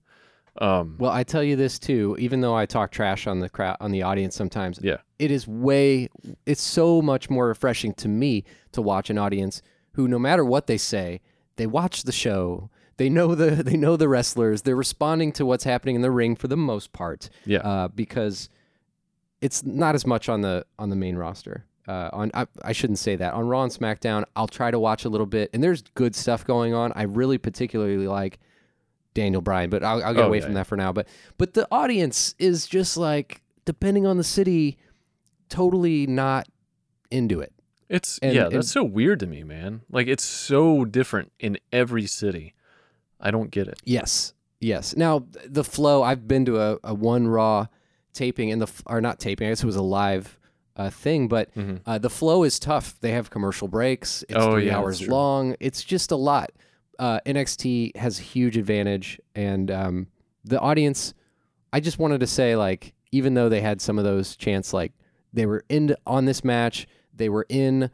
Um, Well, I tell you this too, even though I talk trash on the crowd on the audience sometimes. Yeah. It is way it's so much more refreshing to me to watch an audience who no matter what they say, they watch the show. They know the [laughs] they know the wrestlers. They're responding to what's happening in the ring for the most part. Yeah. Uh, because it's not as much on the on the main roster. Uh, on I, I shouldn't say that on Raw and SmackDown. I'll try to watch a little bit, and there's good stuff going on. I really particularly like Daniel Bryan, but I'll, I'll get Oh, away from that for now. But but the audience is just like depending on the city, totally not into it. It's And- yeah, and- that's so weird to me, man. Like it's so different in every city. I don't get it. Yes, yes. Now the flow. I've been to a, a one Raw taping, and the or not taping. I guess it was a live uh, thing, but Mhm. uh, the flow is tough. They have commercial breaks. It's Oh, three yeah, hours long. It's just a lot. Uh, NXT has a huge advantage, and um, the audience. I just wanted to say, like, even though they had some of those chants, like they were in on this match, they were in.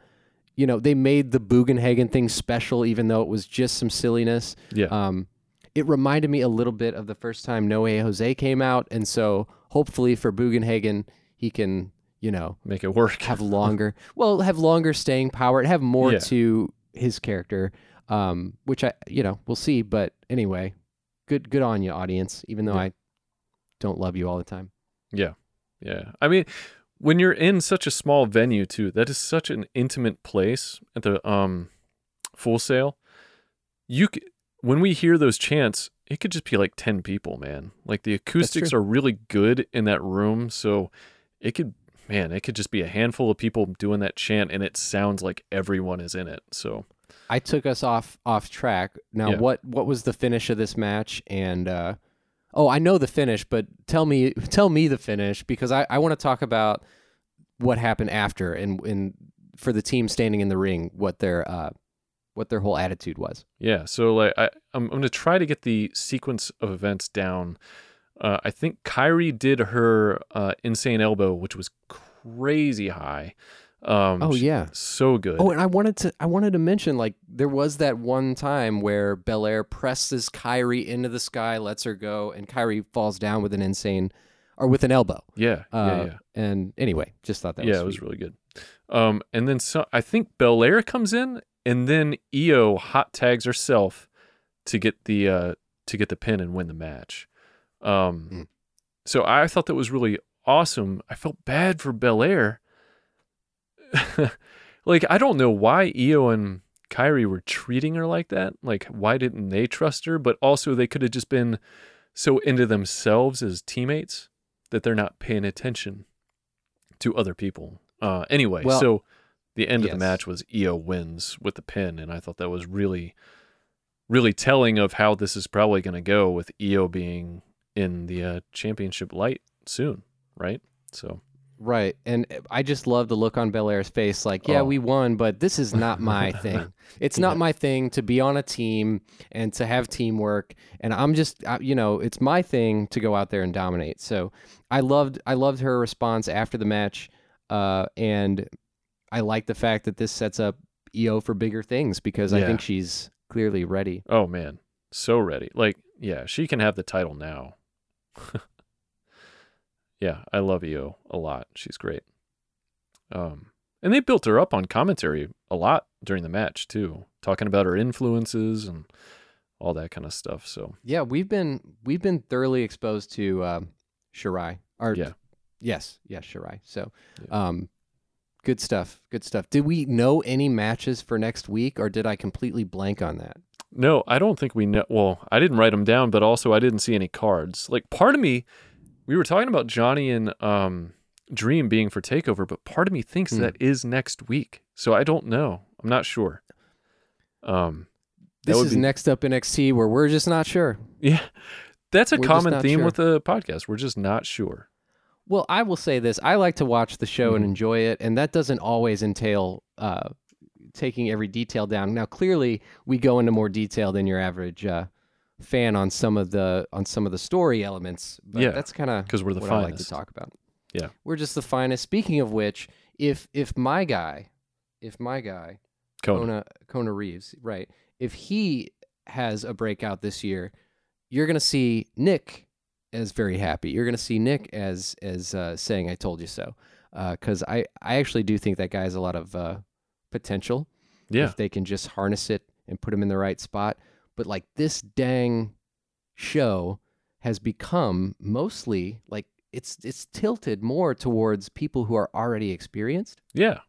You know, they made the Bugenhagen thing special, even though it was just some silliness. Yeah. Um, it reminded me a little bit of the first time No Way Jose came out, and so hopefully for Bugenhagen, he can, you know, Make it work. have longer, well, have longer staying power, and have more Yeah. to his character, um, which I, you know, we'll see. But anyway, good, good on you, audience. Even though Yeah. I don't love you all the time. Yeah. Yeah. I mean, when you're in such a small venue too, that is such an intimate place at the um Full Sail. You c- when we hear those chants, it could just be like 10 people, man. Like the acoustics are really good in that room, so it could man, it could just be a handful of people doing that chant and it sounds like everyone is in it. So, I took us off off track. Now, Yeah. what what was the finish of this match? And uh, oh, I know the finish, but tell me [laughs] tell me the finish because I, I want to talk about what happened after and and for the team standing in the ring, what their uh, what their whole attitude was. Yeah, so like I, I'm, I'm gonna try to get the sequence of events down. Uh, I think Kairi did her uh, insane elbow, which was crazy high. Um, Oh yeah. so good. Oh, and I wanted to I wanted to mention like there was that one time where Belair presses Kairi into the sky, lets her go, and Kairi falls down with an insane or with an elbow. yeah, yeah, Uh, yeah, And anyway, just thought that yeah. was it was really good. Um, and then so I think Belair comes in, and then Io hot tags herself to get the uh, to get the pin and win the match. Um, Mm. so I thought that was really awesome. I felt bad for Belair. [laughs] like I don't know why Io and Kairi were treating her like that. Like why didn't they trust her? But also they could have just been so into themselves as teammates that they're not paying attention to other people. Uh, anyway, Well, so the end of the match was Io wins with the pin, and I thought that was really, really telling of how this is probably going to go with Io being in the uh, championship light soon, right? So Right. And I just love the look on Belair's face like, yeah, Oh. we won, but this is not my [laughs] thing. It's not Yeah. my thing to be on a team and to have teamwork. And I'm just, you know, it's my thing to go out there and dominate. So I loved, I loved her response after the match. Uh, and I like the fact that this sets up Io for bigger things because I think she's clearly ready. Oh man, so ready. Like, yeah, she can have the title now. [laughs] yeah, I love Io a lot. She's great. Um, and they built her up on commentary a lot during the match too, talking about her influences and all that kind of stuff. So Yeah, we've been we've been thoroughly exposed to um, Shirai. Or Yeah. yes, yes, Shirai. So, Yeah. um, good stuff. Good stuff. Did we know any matches for next week, or did I completely blank on that? No, I don't think we know. Well, I didn't write them down, but also I didn't see any cards. Like part of me, we were talking about Johnny and um, Dream being for Takeover, but part of me thinks Hmm. that is next week. So I don't know. I'm not sure. Um, This is be- next up NXT, where we're just not sure. [laughs] yeah, that's a We're common theme sure. with the podcast. We're just not sure. Well, I will say this: I like to watch the show and Mhm. enjoy it, and that doesn't always entail uh, taking every detail down. Now, clearly, we go into more detail than your average uh, fan on some of the on some of the story elements. But Yeah, that's kind of because we're the what I like to talk about. Yeah. we're just the finest. Speaking of which, if if my guy, if my guy. Kona Kona Reeves, right, if he has a breakout this year, you're gonna see Nick as very happy. You're gonna see Nick as as uh, saying "I told you so," because I I actually do think that guy has a lot of uh, potential Yeah, if they can just harness it and put him in the right spot. But like this dang show has become mostly like it's it's tilted more towards people who are already experienced. yeah,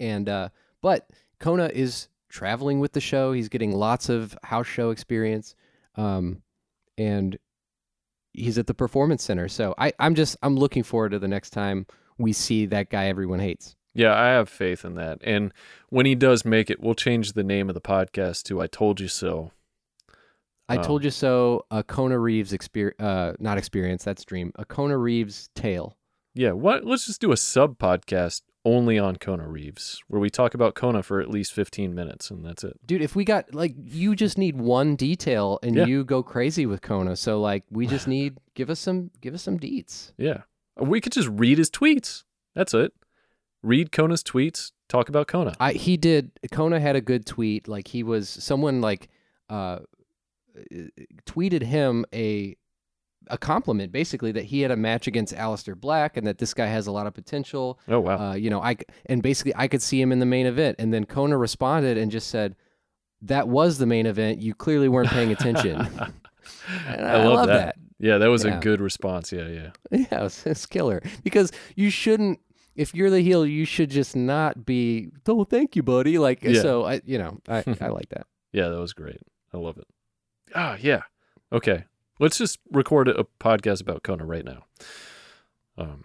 And uh but Kona is traveling with the show. He's getting lots of house show experience. Um and he's at the performance center. So I, I'm just I'm looking forward to the next time we see that guy everyone hates. Yeah. I have faith in that. And when he does make it, we'll change the name of the podcast to "I Told You So." I Oh. told you so. A Kona Reeves experience, uh, not experience. That's dream. A Kona Reeves tale. Yeah, what? Let's just do a sub podcast only on Kona Reeves, where we talk about Kona for at least fifteen minutes, and that's it. Dude, if we got like you just need one detail and Yeah. you go crazy with Kona. So like we just [laughs] need give us some give us some deets. Yeah, we could just read his tweets. That's it. Read Kona's tweets. Talk about Kona. I he did Kona had a good tweet. Like he was someone like uh tweeted him a a compliment basically that he had a match against Aleister Black and that this guy has a lot of potential. Oh wow. Uh, you know, I and basically I could see him in the main event and then Kona responded and just said that was the main event. You clearly weren't paying attention. [laughs] [laughs] And I, love, that. Yeah, that was Yeah. a good response. Yeah, yeah. [laughs] Yeah, it's, it's killer because you shouldn't. If you're the heel, you should just not be. Oh, thank you, buddy. Like Yeah. so, I you know I [laughs] I like that. Yeah, that was great. I love it. Ah, yeah. Okay. Let's just record a podcast about Kona right now. Um,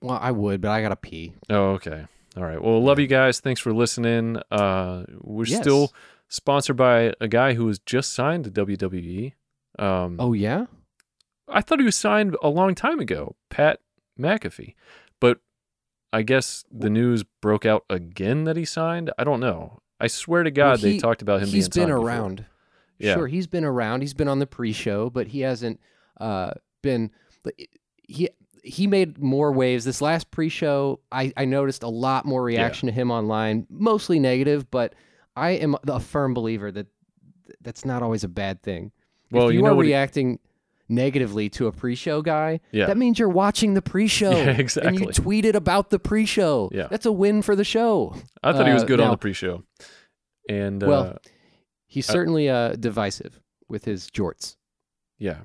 Well, I would, but I gotta pee. oh, okay. All right. Well, love you guys. Thanks for listening. Uh, we're Yes. still sponsored by a guy who was just signed to WWE. Um, Oh yeah. I thought he was signed a long time ago, Pat McAfee. I guess the news broke out again that he signed. I don't know. I swear to God, they he- talked about him He's been signed before. around. Yeah. Sure, he's been around. He's been on the pre-show, but he hasn't uh, been. He he made more waves this last pre-show. I I noticed a lot more reaction to him online, mostly negative, but I am a firm believer that that's not always a bad thing. Well, if you, you know are reacting negatively to a pre-show guy, Yeah. that means you're watching the pre-show. [laughs] Yeah, exactly. And you tweeted about the pre-show. Yeah. That's a win for the show. I thought he was Uh, good on the pre-show. And uh, Well, He's certainly uh, divisive with his jorts. yeah,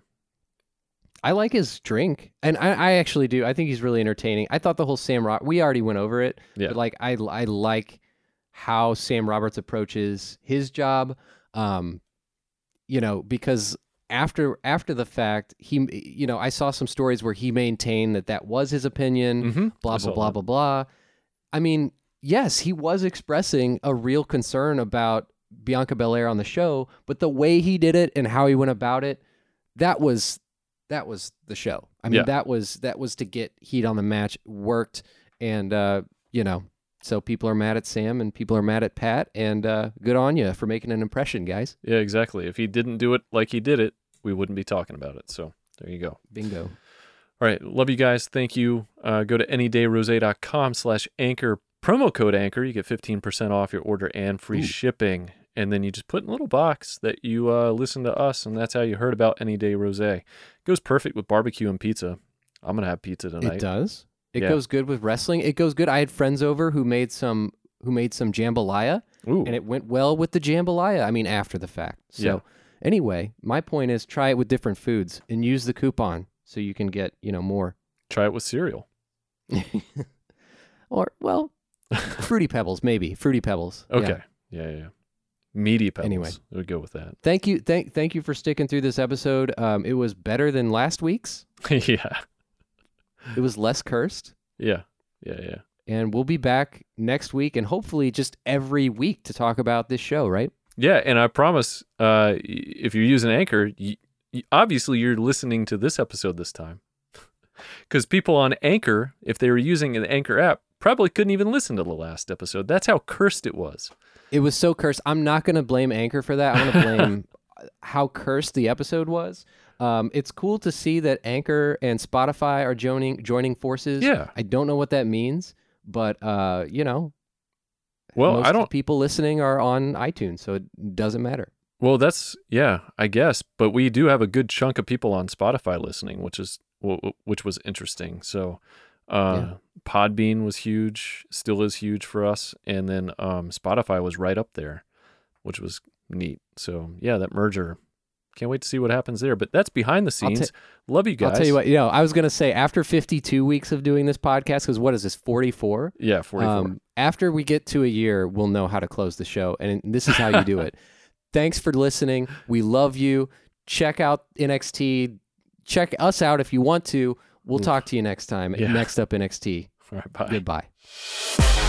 I like his drink, and I, I actually do. I think he's really entertaining. I thought the whole Sam Rock. We already went over it, Yeah. but like I I like how Sam Roberts approaches his job. Um, you know, because after after the fact, he you know I saw some stories where he maintained that that was his opinion. mm-hmm. Blah blah blah blah blah. I mean, yes, he was expressing a real concern about Bianca Belair on the show, but the way he did it and how he went about it, that was that was the show. I mean, Yeah. that was that was to get heat on the match worked, and uh, you know, so people are mad at Sam and people are mad at Pat, and uh, good on you for making an impression, guys. Yeah, exactly. If he didn't do it like he did it, we wouldn't be talking about it. So there you go. Bingo. All right. Love you guys. Thank you. Uh, go to anydayrose.com slash anchor. Promo code anchor. You get 15% off your order and free Ooh. shipping. And then you just put in a little box that you uh, listen to us, and that's how you heard about Any Day Rose. goes perfect with barbecue and pizza. I'm going to have pizza tonight. It does. It Yeah. goes good with wrestling. It goes good. I had friends over who made some who made some jambalaya. Ooh. and it went well with the jambalaya. I mean, after the fact. So, Yeah. Anyway, my point is try it with different foods and use the coupon so you can get you know more. Try it with cereal. [laughs] or well, [laughs] fruity pebbles maybe fruity pebbles. Okay. Yeah, yeah. yeah. Meaty pebbles. Anyway. It would go with that. Thank you, thank thank you for sticking through this episode. Um, it was better than last week's. [laughs] yeah. It was less cursed, Yeah. Yeah, yeah. and we'll be back next week and hopefully just every week to talk about this show. Right? Yeah, and I promise, uh, if you're using Anchor, y y obviously you're listening to this episode this time, [laughs] because people on Anchor, if they were using an Anchor app, probably couldn't even listen to the last episode. That's how cursed it was. It was so cursed. I'm not going to blame Anchor for that. I'm going to blame [laughs] how cursed the episode was. Um, it's cool to see that Anchor and Spotify are joining joining forces. Yeah. I don't know what that means, but uh, you know, Well, most I don't. people listening are on iTunes, so it doesn't matter. Well, that's yeah, I guess. But we do have a good chunk of people on Spotify listening, which is wh- wh- which was interesting. So, uh, Podbean was huge, still is huge for us, and then um, Spotify was right up there, which was neat. So yeah, that merger. Can't wait to see what happens there. But that's behind the ta- scenes. Love you guys. I'll tell you what. You know, I was going to say after 52 weeks of doing this podcast, because what is this 44? Yeah, forty four. Um, after we get to a year, we'll know how to close the show, and this is how you do it. [laughs] Thanks for listening. We love you. Check out NXT. Check us out if you want to. We'll Oof. talk to you next time. Yeah. Next up, NXT. Right, bye. Goodbye.